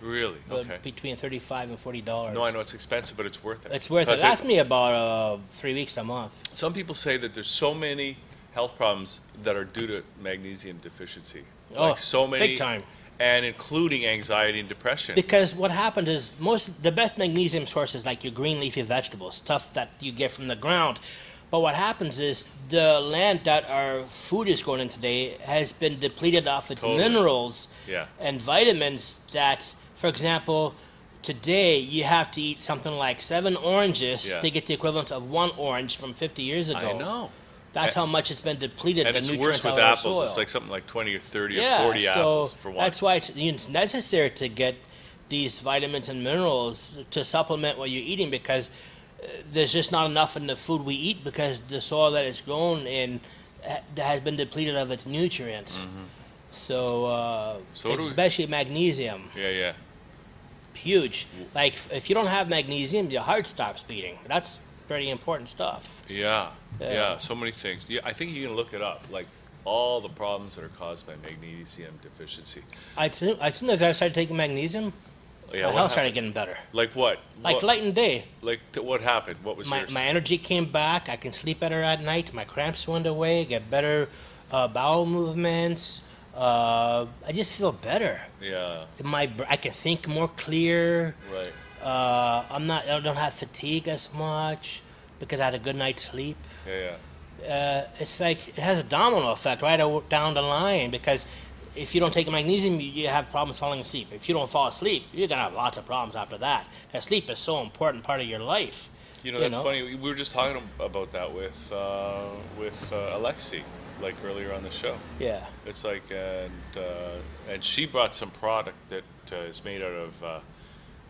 Really? but Okay. between thirty-five and forty dollars. No, I know it's expensive, but it's worth it. It's worth it. Lasts me about uh, three weeks a month. Some people say that there's so many health problems that are due to magnesium deficiency. Oh, like so many, big time. and including anxiety and depression. Because what happens is most the best magnesium sources like your green leafy vegetables, stuff that you get from the ground. But what happens is the land that our food is grown in today has been depleted of its Totally. minerals Yeah. and vitamins that, for example, today you have to eat something like seven oranges Yeah. to get the equivalent of one orange from 50 years ago. I know. That's And- how much it's been depleted. And the it's worse with out of our apples. It's like something like 20 or 30 yeah, or 40 so apples for one. That's why it's, it's necessary to get these vitamins and minerals to supplement what you're eating because there's just not enough in the food we eat because the soil that it's grown in has been depleted of its nutrients. So, uh, Mm-hmm. So do we- especially magnesium, yeah, yeah. huge. Like if you don't have magnesium, your heart stops beating. That's pretty important stuff. Yeah, yeah, Yeah. so many things. Yeah, I think you can look it up, like all the problems that are caused by magnesium deficiency. As soon as I started taking magnesium, Yeah, my what health started happened? getting better. Like what? Like what, light and day. like t- what happened? What was my, yours? my energy came back. I can sleep better at night. My cramps went away. Get better uh, bowel movements. Uh, I just feel better. yeah, My I can think more clear. right. Uh, I'm not. I don't have fatigue as much because I had a good night's sleep. Yeah, yeah. Uh, it's like it has a domino effect right down the line because if you don't take magnesium, you, have problems falling asleep. If you don't fall asleep, you're gonna have lots of problems after that. And sleep is so important part of your life. You know, You that's know? funny. We we were just talking about that with uh, with uh, Alexi, like earlier on the show. Yeah. It's like, and uh, and she brought some product that uh, is made out of, uh,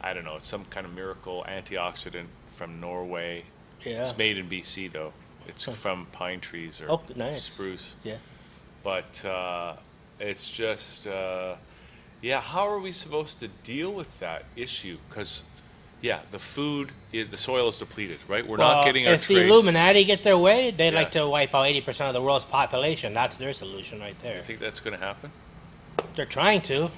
I don't know, it's some kind of miracle antioxidant from Norway. Yeah. It's made in BC though. It's from pine trees or Oh, nice. spruce. Yeah. But uh, it's just, uh, yeah. How are we supposed to deal with that issue? Because, yeah, the food, the soil is depleted, right? We're Well, not getting our if the. Illuminati get their way, they'd Yeah. like to wipe out 80% of the world's population. That's their solution right there. You think that's going to happen? They're trying to,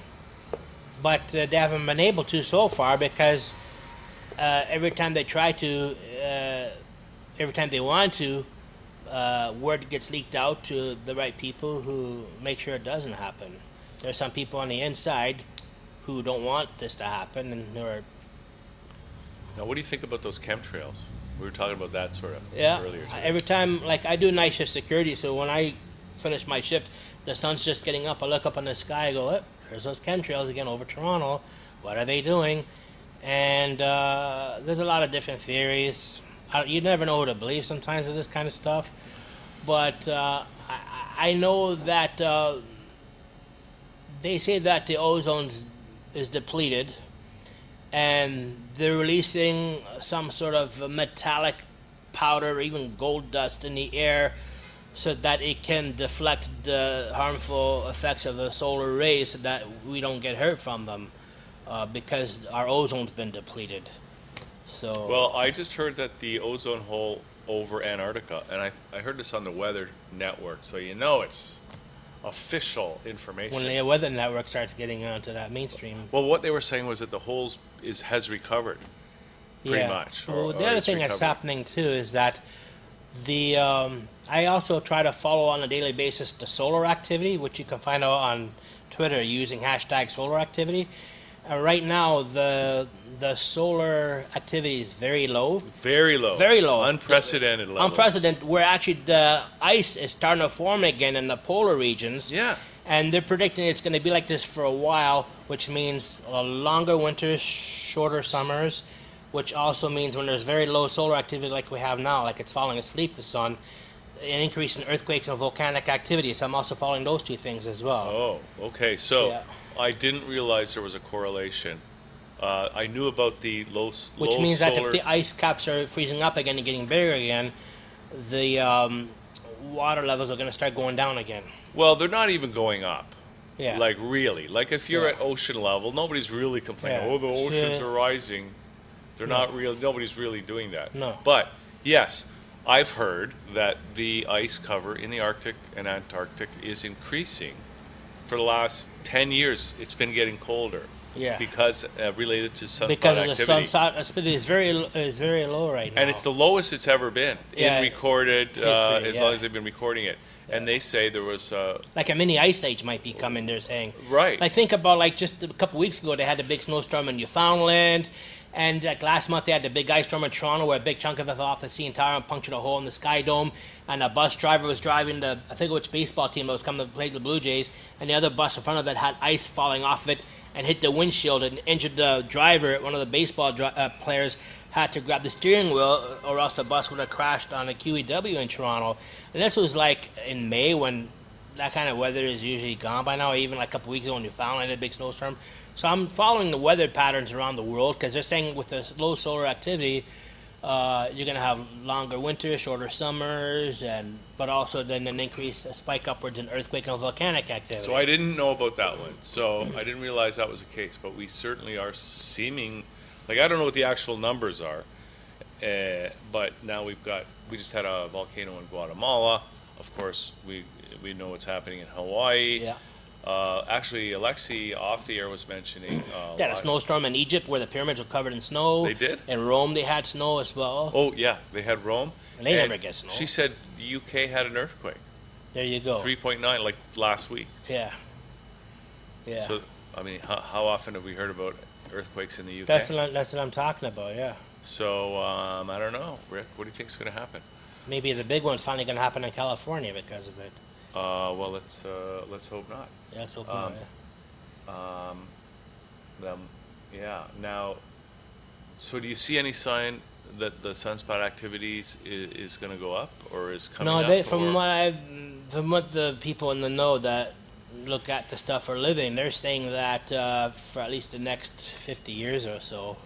but uh, they haven't been able to so far because uh, every time they try to, uh, every time they want to, uh, word gets leaked out to the right people who make sure it doesn't happen. There's some people on the inside who don't want this to happen and who are Now, what do you think about those chemtrails? We were talking about that sort of Yeah. earlier. Today. Every time, like I do night shift security, so when I finish my shift, the sun's just getting up. I look up in the sky. I go, oh, "There's those chemtrails again over Toronto. What are they doing?" And uh, there's a lot of different theories. I, you never know who to believe sometimes of this kind of stuff. But uh, I, I know that uh, they say that the ozone is depleted, and they're releasing some sort of metallic powder even gold dust in the air so that it can deflect the harmful effects of the solar rays so that we don't get hurt from them uh, because our ozone's been depleted. So Well, I just heard that the ozone hole over Antarctica, and I, I heard this on the Weather Network, so you know it's official information. when the weather network starts getting onto that mainstream, well, what they were saying was that the hole is has recovered. Pretty yeah. much, or- well, the other thing that's happening too is that the um, I also try to follow on a daily basis the solar activity, which you can find out on Twitter using hashtag solar activity. Uh, right now, the the solar activity is very low. Very low. Very low. Unprecedented levels. Unprecedented, where actually the ice is starting to form again in the polar regions. Yeah. And they're predicting it's going to be like this for a while, which means longer winters, shorter summers, which also means when there's very low solar activity like we have now, like it's falling asleep, the sun, an increase in earthquakes and volcanic activity. So I'm also following those two things as well. Oh, okay. So Yeah. I didn't realize there was a correlation. Uh, I knew about the low, Which low means that if the ice caps are freezing up again and getting bigger again, the um, water levels are going to start going down again. well, they're not even going up. Yeah. Like really, like if you're Yeah. at ocean level, nobody's really complaining. Yeah. Oh, the oceans are rising. They're No. not real. Nobody's really doing that. No. But yes, I've heard that the ice cover in the Arctic and Antarctic is increasing. For the last ten years, it's been getting colder. Yeah. Because uh, related to sunspot because of the activity. sun activity is very is very low right now. and it's the lowest it's ever been Yeah. in recorded uh, as yeah. long as they've been recording it. And they say there was uh, like a mini ice age might be coming. They're saying right. Like think about like just a couple weeks ago they had a big snowstorm in Newfoundland, and like last month they had the big ice storm in Toronto where a big chunk of it off the CN Tower and punctured a hole in the Sky Dome, and a bus driver was driving the I think which baseball team that was coming to play the Blue Jays, and the other bus in front of it had ice falling off of it and hit the windshield and injured the driver. One of the baseball dri- uh, players had to grab the steering wheel, or else the bus would have crashed on a QEW in Toronto. And this was like in May when that kind of weather is usually gone by now. Even like a couple weeks ago in Newfoundland, a big snowstorm. So I'm following the weather patterns around the world because they're saying with the low solar activity, uh, you're gonna have longer winters, shorter summers, and but also then an increase, a spike upwards in earthquake and volcanic activity. so I didn't know about that one. So I didn't realize that was the case. But we certainly are seeming like I don't know what the actual numbers are. Uh, but now we've got we just had a volcano in Guatemala. Of course, we we know what's happening in Hawaii. yeah. Uh, actually, Alexi off the air was mentioning. Uh, They had a snowstorm in Egypt where the pyramids were covered in snow. They did? In Rome, they had snow as well. Oh yeah, they had Rome. And they never get snow. She said the UK had an earthquake, There you go. three point nine, like last week. Yeah. Yeah. So I mean, how, how often have we heard about earthquakes in the UK? that's what I'm, that's what I'm talking about. Yeah. so um, I don't know, Rick. What do you think is going to happen? Maybe the big one's finally going to happen in California because of it. Uh, well, let's uh, let's hope not. Yeah, let's hope Um, not, yeah. Um, um, yeah. Now, so do you see any sign that the sunspot activities is, is going to go up or is coming No, up? they, from or- what I, from what the people in the know that look at the stuff for living, they're saying that uh, for at least the next 50 years or so,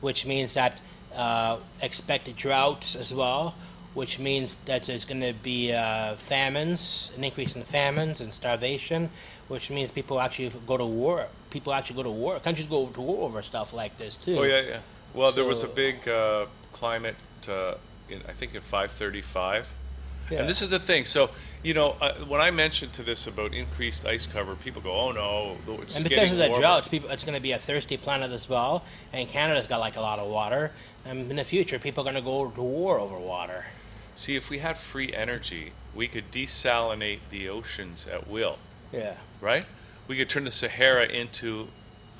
which means that uh, expected droughts as well, which means that there's going to be uh, famines, an increase in famines and starvation, which means people actually go to war. People actually go to war. Countries go to war over stuff like this too. Oh yeah, yeah. Well, there was a big uh, climate, uh, in, I think, in 535. Yeah. And this is the thing. So, you know, uh, when I mentioned to this about increased ice cover, people go, "Oh no, it's And because of the warmer." droughts, people, it's going to be a thirsty planet as well. And Canada's got like a lot of water. And in the future, people are going to go to war over water. See, if we had free energy, we could desalinate the oceans at will, Yeah. right? We could turn the Sahara into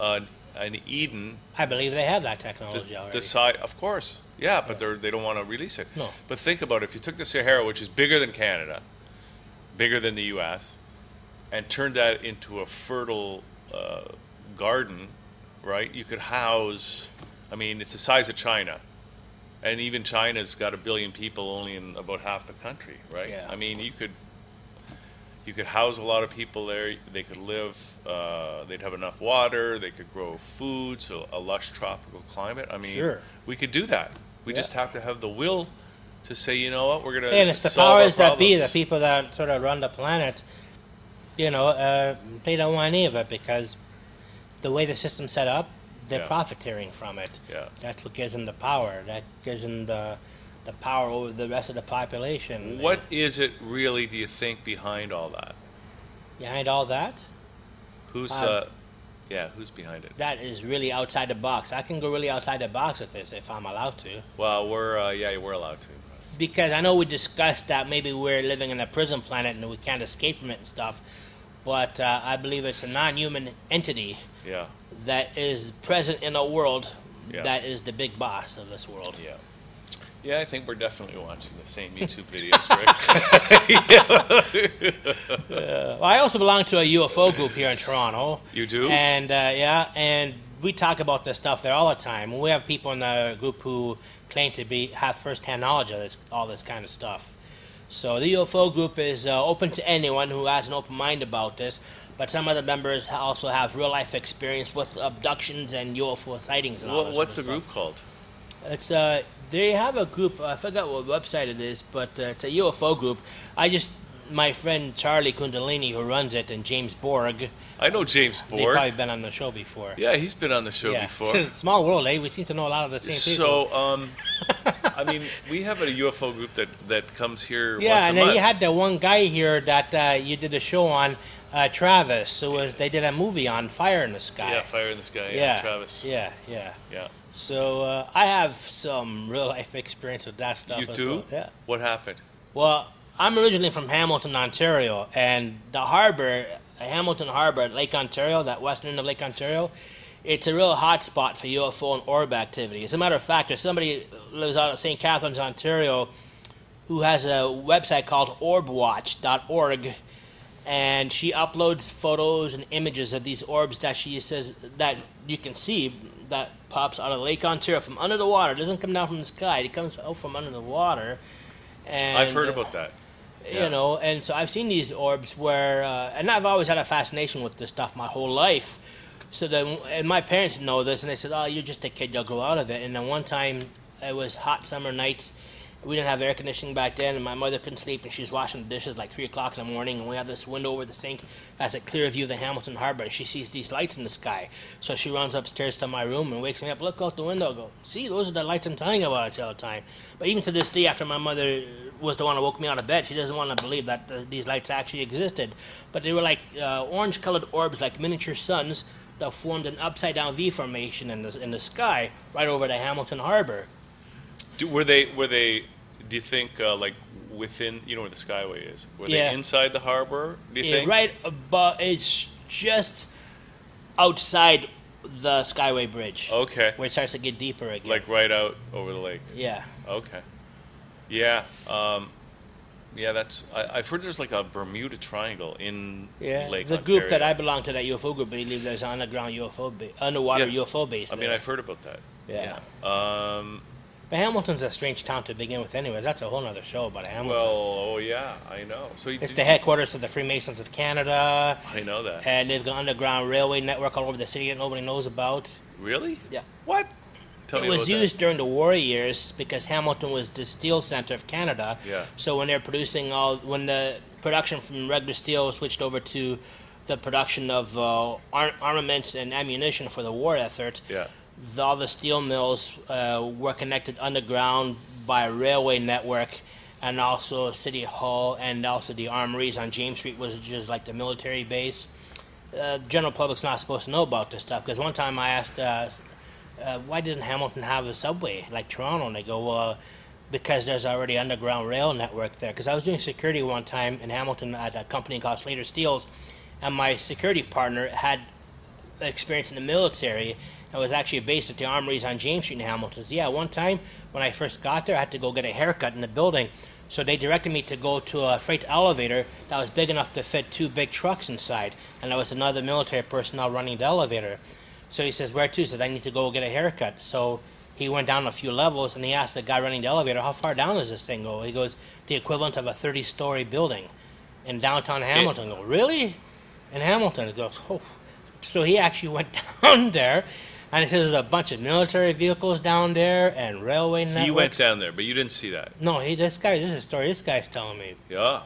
an, an Eden I believe they have that the, technology already. the size, of course, yeah, but they're, they don't want to release it. No. But think about it. If you took the Sahara, which is bigger than Canada, bigger than the U.S., and turned that into a fertile uh, garden, right? You could house. I mean, it's the size of China, and even China's got a billion people only in about half the country, right? Yeah. I mean, you could. you could house a lot of people there. They could live. Uh, they'd have enough water. They could grow food. So a lush tropical climate. I mean, Sure. we could do that. We Yeah. just have to have the will to say, you know what, we're gonna. and it's the powers that be, the people that sort of run the planet. You know, uh, they don't want any of it because the way the system's set up, they're Yeah. profiteering from it. Yeah. That's what gives them the power. That gives them the the power over the rest of the population. What is it really? Do you think behind all that? behind all that? Who's Uh, uh, yeah, who's behind it? That is really outside the box. I can go really outside the box with this if I'm allowed to. Well, we're uh, yeah, we're allowed to. because I know we discussed that maybe we're living in a prison planet and we can't escape from it and stuff, but uh, I believe it's a non-human entity Yeah, that is present in a world Yeah. that is the big boss of this world. yeah, yeah. I think we're definitely watching the same YouTube videos, Rick. *laughs* *laughs* Uh, well, I also belong to a UFO group here in Toronto. You do? And uh, yeah, and we talk about this stuff there all the time. We have people in the group who claim to be have first-hand knowledge of this, all this kind of stuff. So the UFO group is uh, open to anyone who has an open mind about this. But some of the members also have real-life experience with abductions and UFO sightings and all What, what's the of group called? It's uh, they have a group. I forgot what website it is, but uh, it's a UFO group. I just my friend Charlie Kundalini who runs it and James Borg. I know James Borg. They've probably been on the show before. Yeah, he's been on the show Yeah. before. It's *laughs* a small world, eh? We seem to know a lot of the same people. So, um, *laughs* I mean, we have a UFO group that that comes here yeah, once a and then you had that one guy here that uh, you did a show on, uh, Travis. Who was they did a movie on Fire in the Sky. yeah, Fire in the Sky. Yeah, yeah, Travis. Yeah, yeah. Yeah. So uh, I have some *laughs* real life experience with that stuff. You do? Well. Yeah. What happened? Well, I'm originally from Hamilton, Ontario, and the harbor, Hamilton Harbor, Lake Ontario, that western end of Lake Ontario, it's a real hot spot for UFO and orb activity. As a matter of fact, there's somebody lives out of St. Catharines, Ontario, who has a website called orbwatch.org, and she uploads photos and images of these orbs that she says that you can see that pops out of Lake Ontario from under the water. It doesn't come down from the sky; it comes out from under the water. And, I've heard uh, about that. you know and so i've seen these orbs where uh, and i've always had a fascination with this stuff my whole life so then and my parents know this and they said oh you're just a kid you'll grow out of it and then one time it was hot summer night we didn't have air conditioning back then and my mother couldn't sleep and she was washing the dishes like 3 o'clock in the morning and we have this window over the sink has a clear view of the hamilton harbor and she sees these lights in the sky so she runs upstairs to my room and wakes me up look out the window go see those are the lights i'm telling you about all the time but even to this day after my mother was the one who woke me out of bed she doesn't want to believe that uh, these lights actually existed but they were like uh, orange colored orbs like miniature suns that formed an upside down v formation in the, in the sky right over the hamilton harbor Do, were they? Were they? Do you think uh, like within? You know where the Skyway is? Were Yeah. they inside the harbor? Do you Yeah, think? right above it's just outside the skyway bridge Okay. where it starts to get deeper again Like right out over the lake. yeah Okay. Yeah. Um, yeah, that's. I, I've heard there's like a Bermuda Triangle in yeah Lake the group that i belong to that ufo group believe there's an underground ufo ba- underwater Yeah. ufo base I mean. I've heard about that. yeah Um, but hamilton's a strange town to begin with anyways that's a whole other show about hamilton well, oh yeah, I know. So you, it's the headquarters of the freemasons of canada I know that. and they've got an underground railway network all over the city that nobody knows about Really? yeah What? Tell it was used during the war years because Hamilton was the steel center of Canada. Yeah. So when they're producing all, when the production from regular steel switched over to the production of uh, ar- armaments and ammunition for the war effort. Yeah. The, all the steel mills uh, were connected underground by a railway network, and also City Hall, and also the armories on James Street was just like the military base. Uh, general public's not supposed to know about this stuff because one time I asked, uh, uh, why doesn't Hamilton have a subway like Toronto? And they go, well, because there's already underground rail network there. Because I was doing security one time in Hamilton at a company called Slater Steels, and my security partner had experience in the military and was actually based at the armories on James Street in Hamilton. Yeah, one time when I first got there, I had to go get a haircut in the building. So they directed me to go to a freight elevator that was big enough to fit two big trucks inside, and there was another military personnel running the elevator. So he says, "Where to?" He said, "I need to go get a haircut." So he went down a few levels, and he asked the guy running the elevator, "How far down does this thing go?" He goes, "The equivalent of a 30-story building." in downtown Hamilton. I go, really? In Hamilton? He goes, oh. So he actually *laughs* went down there, and he says there's a bunch of military vehicles down there and railway networks. He went down there, but you didn't see that. No, he. This guy. This is a story. This guy's telling me. Yeah.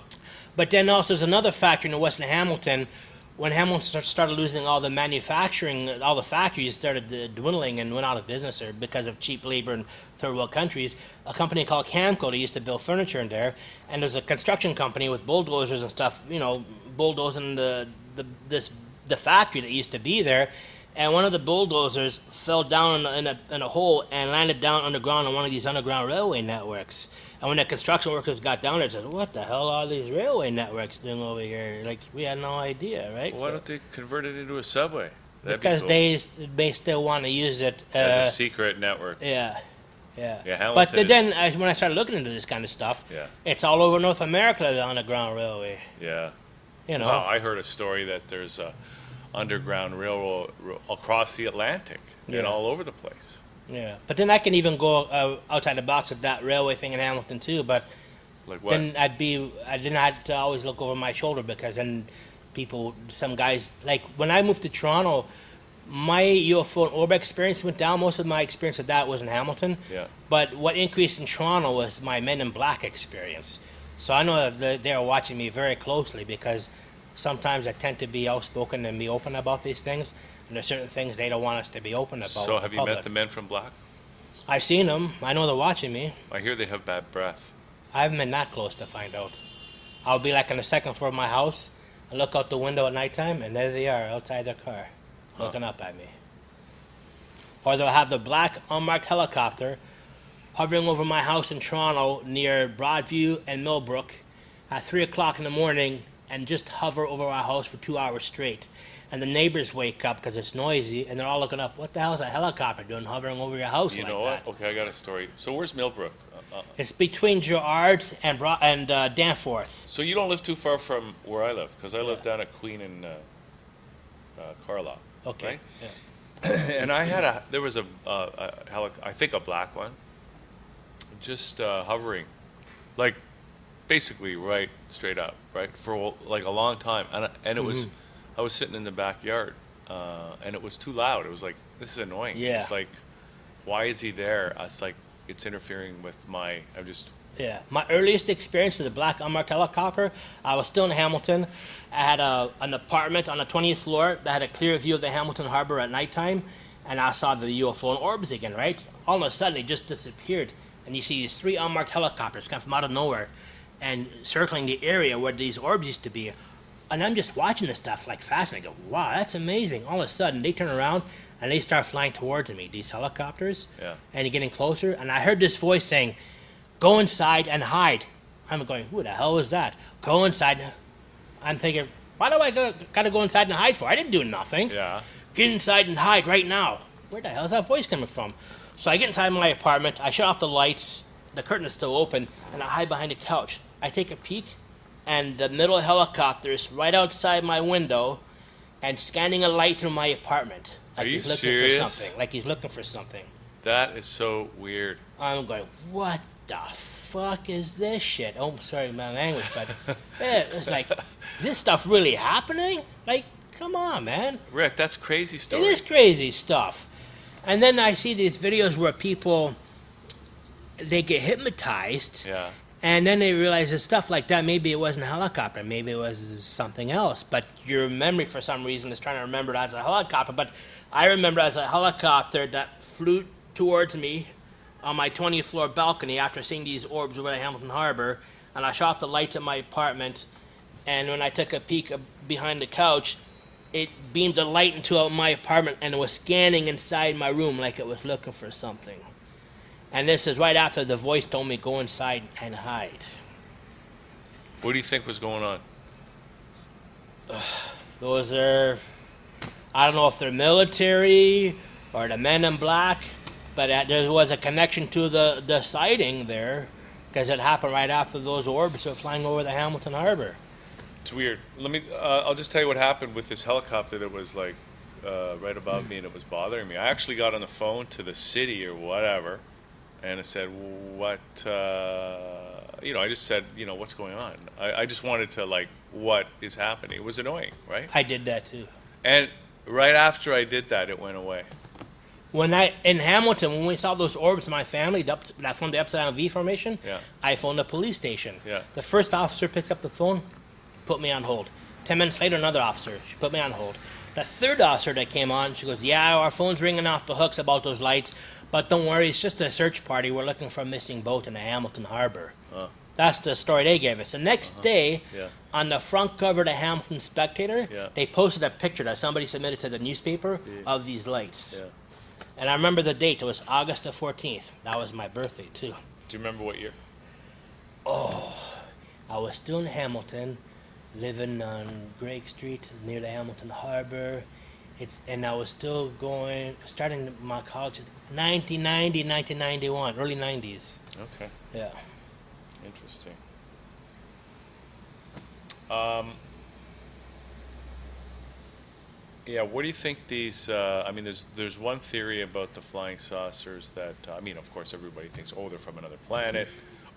But then also there's another factor in Western Hamilton. When Hamilton started losing all the manufacturing, all the factories started dwindling and went out of business or because of cheap labor in third world countries. A company called Camco, they used to build furniture in there, and there's a construction company with bulldozers and stuff, you know, bulldozing the the this the factory that used to be there. And one of the bulldozers fell down in a, in a, in a hole and landed down underground on one of these underground railway networks. And when the construction workers got down there, they said, "What the hell are these railway networks doing over here?" Like we had no idea, right? Why So- don't they convert it into a subway? That'd be because cool. they may still want to use it. Uh, as a secret network. yeah, yeah. Yeah, but is- then I, when I started looking into this kind of stuff, Yeah. it's all over North America, the underground railway. Yeah. You know, Wow, I heard a story that there's a underground railroad across the Atlantic Yeah. and all over the place. yeah. But then I can even go uh, outside the box of that railway thing in Hamilton too. But Like what? then I'd be I didn't have to always look over my shoulder because then people, some guys, like when I moved to Toronto, my UFO and orb experience went down. Most of my experience with that was in Hamilton. Yeah. But what increased in Toronto was my Men in Black experience. So I know that they- they're watching me very closely because sometimes I tend to be outspoken and be open about these things. And there's certain things they don't want us to be open about. so with have the you met the men from Black? I've seen them. I know they're watching me. I hear they have bad breath. I haven't been that close to find out. I'll be like on the second floor of my house. I look out the window at nighttime, and there they are outside their car, looking up at me. Or they'll have the black unmarked helicopter hovering over my house in Toronto near Broadview and Millbrook at 3 o'clock in the morning and just hover over our house for two hours straight. And the neighbors wake up because it's noisy, and they're all looking up. What the hell is a helicopter doing hovering over your house You like know that? what? Okay, I got a story. So where's Millbrook? Uh, uh, It's between Gerrard and Bro- and uh, Danforth. so you don't live too far from where I live because I live down at Queen and uh, uh, Carlisle. Okay. Right? Yeah. *clears throat* and I had a there was a, uh, a helic- I think a black one, just uh, hovering, like basically right straight up, right for like a long time, and I- and it was, Mm-hmm. I was sitting in the backyard, uh, and it was too loud. It was like this is annoying. Yeah. It's like, why is he there? It's like it's interfering with my. I'm just Yeah, my earliest experience with the black unmarked helicopter, I was still in Hamilton. I had a, an apartment on the 20th floor that had a clear view of the Hamilton Harbor at nighttime, and I saw the UFO and orbs again, right? All of a sudden, they just disappeared, and you see these three unmarked helicopters come from out of nowhere and circling the area where these orbs used to be. And I'm just watching this stuff like fascinated. I go, wow, that's amazing. All of a sudden, they turn around and they start flying towards me, these helicopters, Yeah. and getting closer. And I heard this voice saying, go inside and hide. I'm going, who the hell was that? Go inside. I'm thinking, why do I go, gotta go inside and hide for? I didn't do nothing. yeah. Get inside and hide right now. Where the hell is that voice coming from? So I get inside my apartment. I shut off the lights. The curtain is still open, and I hide behind a couch. I take a peek, and the middle helicopter is right outside my window, and scanning a light through my apartment. Like Are you he's looking serious? for something. Like he's looking for something. That is so weird. I'm going, what the fuck is this shit? Oh, sorry, my language, but *laughs* it's like, is this stuff really happening? Like, come on, man. Rick, that's crazy stuff. It is crazy stuff. And then I see these videos where people they get hypnotized Yeah. And then they realize that stuff like that maybe it wasn't a helicopter, maybe it was something else. But your memory for some reason is trying to remember it as a helicopter. But I remember as a helicopter that flew towards me on my 20th floor balcony after seeing these orbs over the Hamilton Harbor, and I shot off the lights in my apartment. And when I took a peek behind the couch, it beamed a light into my apartment and it was scanning inside my room like it was looking for something. And this is right after the voice told me go inside and hide. What do you think was going on? *sighs* Those are, I don't know if they're military or the men in black, but uh, there was a connection to the, the sighting there because it happened right after those orbs were flying over the Hamilton Harbor. It's weird. Let me. Uh, I'll just tell you what happened with this helicopter that was like uh, right above me and it was bothering me. I actually got on the phone to the city or whatever, and I said, "What?" Uh, you know, I just said, "You know, what's going on?" I, I just wanted to like what is happening. It was annoying, right? I did that too. And right after I did that, it went away. When I in Hamilton, when we saw those orbs in my family that formed the upside down V formation, Yeah. I phoned the police station. Yeah. The first officer picks up the phone, put me on hold. Ten minutes later, another officer, she put me on hold. The third officer that came on, she goes, "Yeah, our phone's ringing off the hooks about those lights, but don't worry, it's just a search party. We're looking for a missing boat in the Hamilton Harbor." That's the story they gave us. The next day, Uh-huh. Yeah. on the front cover of the Hamilton Spectator, Yeah. they posted a picture that somebody submitted to the newspaper of these lights. Yeah. And I remember the date. It was August the 14th. That was my birthday, too. Do you remember what year? Oh, I was still in Hamilton, living on Drake Street near the Hamilton Harbor. It's and I was still going, starting my college, 1990, 1991, early 90s. Okay, Yeah. interesting. Um, yeah, what do you think these? Uh, I mean, there's there's one theory about the flying saucers that uh, I mean, of course, everybody thinks, oh, they're from another planet.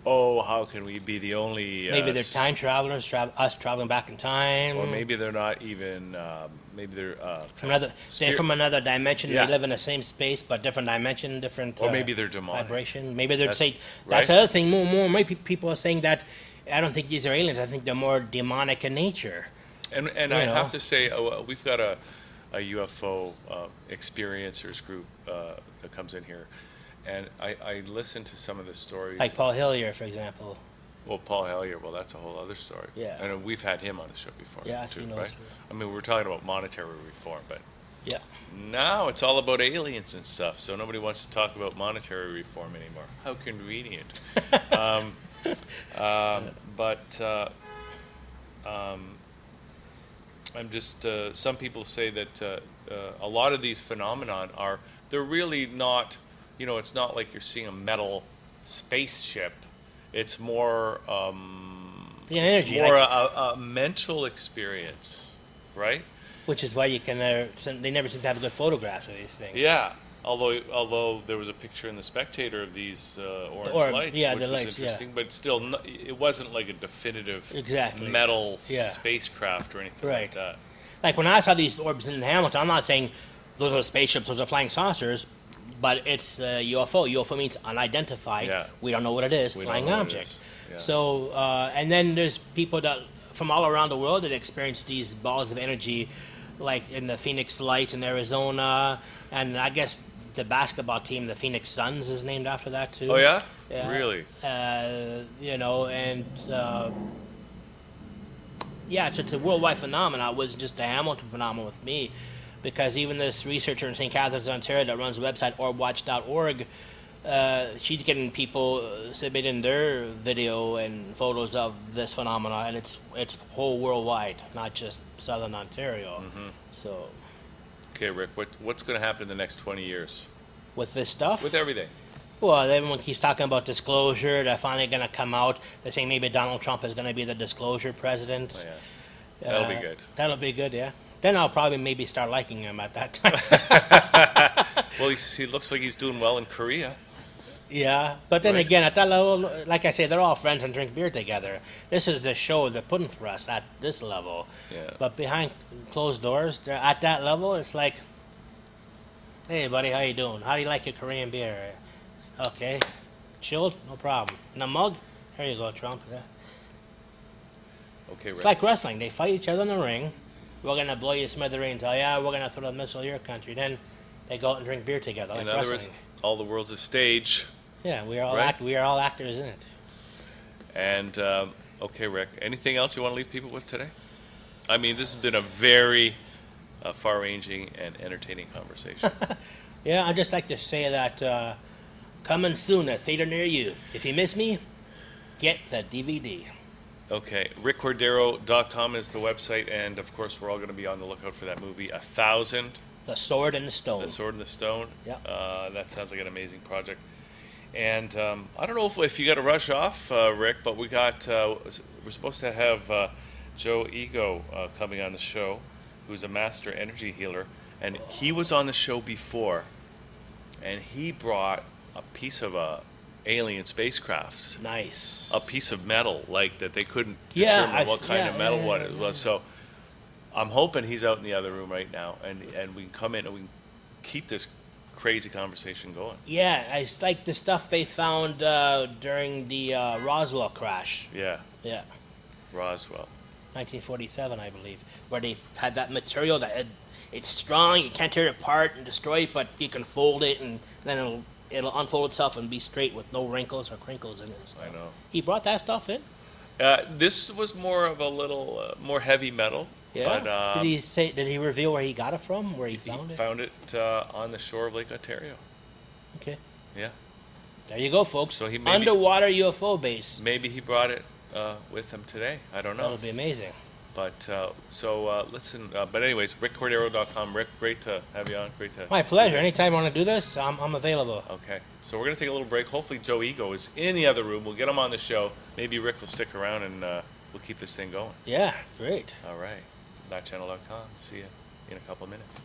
Oh, how can we be the only? Uh, Maybe they're time travelers, tra- us traveling back in time. or maybe they're not even. Um, maybe they're uh, from another, s- they're from another dimension. Yeah. They live in the same space, but different dimension, different. Or uh, maybe they're demonic. Vibration. Maybe they're That's- say right? that's the other thing. More, more, more pe- people are saying that. I don't think these are aliens. I think they're more demonic in nature. And and you I know. have to say, uh, we've got a, a UFO uh, experiencers group uh, that comes in here, and I, I listen to some of the stories. Like Paul Hellyer, for example. well, Paul Hellyer, well, that's a whole other story. Yeah. and we've had him on the show before. Yeah, too, he right? I mean, we're talking about monetary reform, but Yeah. now it's all about aliens and stuff. So nobody wants to talk about monetary reform anymore. How convenient. *laughs* um, um, but uh, um, I'm just. Uh, some people say that uh, uh, a lot of these phenomenon are they're really not. You know, it's not like you're seeing a metal spaceship. It's more. Um, The it's energy, more like- a, a mental experience, right? Which is why you can never, they never seem to have good photographs of these things. Yeah. Although, although there was a picture in the Spectator of these uh, orange orb, lights, yeah, which was lights, yeah. interesting, but still, no, it wasn't like a definitive Exactly. metal Yeah. spacecraft or anything like that. Like when I saw these orbs in Hamilton, I'm not saying those are spaceships, those are flying saucers, but it's uh, UFO. UFO means unidentified. Yeah. We don't know what it is. We flying object. Yeah. So, uh, and then there's people that from all around the world that experience these balls of energy, like in the Phoenix Lights in Arizona, and I guess the basketball team, the Phoenix Suns, is named after that too. Oh yeah, Yeah. really? Uh, you know, and uh, yeah, it's, it's a worldwide phenomenon. It wasn't just a Hamilton phenomenon with me, because even this researcher in St. Catharines, Ontario, that runs the website orbwatch.org, uh, she's getting people uh, submitting their video and photos of this phenomenon, and it's it's whole worldwide, not just Southern Ontario. So Okay, Rick, what, what's going to happen in the next 20 years with this stuff, with everything? Well, everyone keeps talking about disclosure. They're finally going to come out. They're saying maybe Donald Trump is going to be the disclosure president. Oh, yeah. That'll be Uh, good. That'll be good, yeah. Then I'll probably maybe start liking him at that time. *laughs* Well, he's, he looks like he's doing well in Korea. yeah, but then Right. again, at that level, like I say, they're all friends and drink beer together. This is the show they're putting for us at this level. Yeah. But behind closed doors, they're at that level. It's like, hey, buddy, how you doing? How do you like your Korean beer? Okay, chilled, no problem. In a mug, here you go, Trump. Yeah. Okay, Rick. It's like wrestling. They fight each other in the ring. We're gonna blow you to smithereens. Oh yeah, we're gonna throw a missile at your country. Then they go out and drink beer together. Like in other wrestling. words, all the world's a stage. yeah, we are all right? act- we are all actors in it. And um, okay, Rick, anything else you want to leave people with today? I mean, this has been a very uh, far-ranging and entertaining conversation. *laughs* Yeah, I'd just like to say that uh, coming soon, a theater near you. If you miss me, get the DVD. Okay, rickcordero.com is the website, and of course, we're all going to be on the lookout for that movie, A Thousand, The Sword and the Stone. The Sword and the Stone. Yeah. Uh, that sounds like an amazing project. And um, I don't know if, if you got to rush off, uh, Rick, but we got uh, we're supposed to have uh, Joe Ego uh, coming on the show, who's a master energy healer, and he was on the show before, and he brought a piece of a alien spacecraft. Nice. A piece of metal, like that they couldn't Yeah, determine I- what kind yeah, of metal yeah, what it was. So I'm hoping he's out in the other room right now, and and we can come in and we can keep this crazy conversation going. Yeah, it's like the stuff they found uh, during the uh, Roswell crash. Yeah, Yeah, Roswell. 1947, I believe, where they had that material that it, it's strong, you can't tear it apart and destroy it, but you can fold it and then it'll it'll unfold itself and be straight with no wrinkles or crinkles in it. So I know. He brought that stuff in. Uh, this was more of a little uh, more heavy metal. Yeah. But, uh, did he say? Did he reveal where he got it from? Where he he found it? found it uh, on the shore of Lake Ontario. okay. Yeah. There you go, folks. So he maybe- underwater UFO base. Maybe he brought it uh, with him today. I don't know. That'll be amazing. But uh, so uh, listen. Uh, but anyways, rickcordero.com. Rick, great to have you on. Great to. My pleasure. Anytime you want to do this, I'm, I'm available. Okay, so we're gonna take a little break. Hopefully, Joe Ego is in the other room. We'll get him on the show. Maybe Rick will stick around and uh, we'll keep this thing going. Yeah, great. All right, thatchannel.com. See you in a couple of minutes.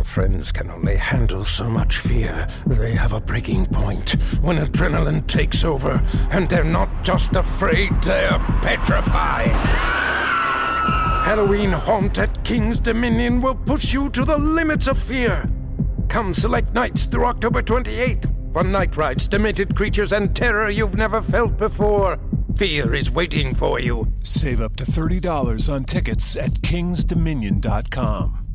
Your friends can only handle so much fear. They have a breaking point when adrenaline takes over, and they're not just afraid, they're petrified. Halloween Haunt at King's Dominion will push you to the limits of fear. Come select nights through October 28th for night rides, demented creatures, and terror you've never felt before. Fear is waiting for you. Save up to $30 on tickets at kingsdominion.com.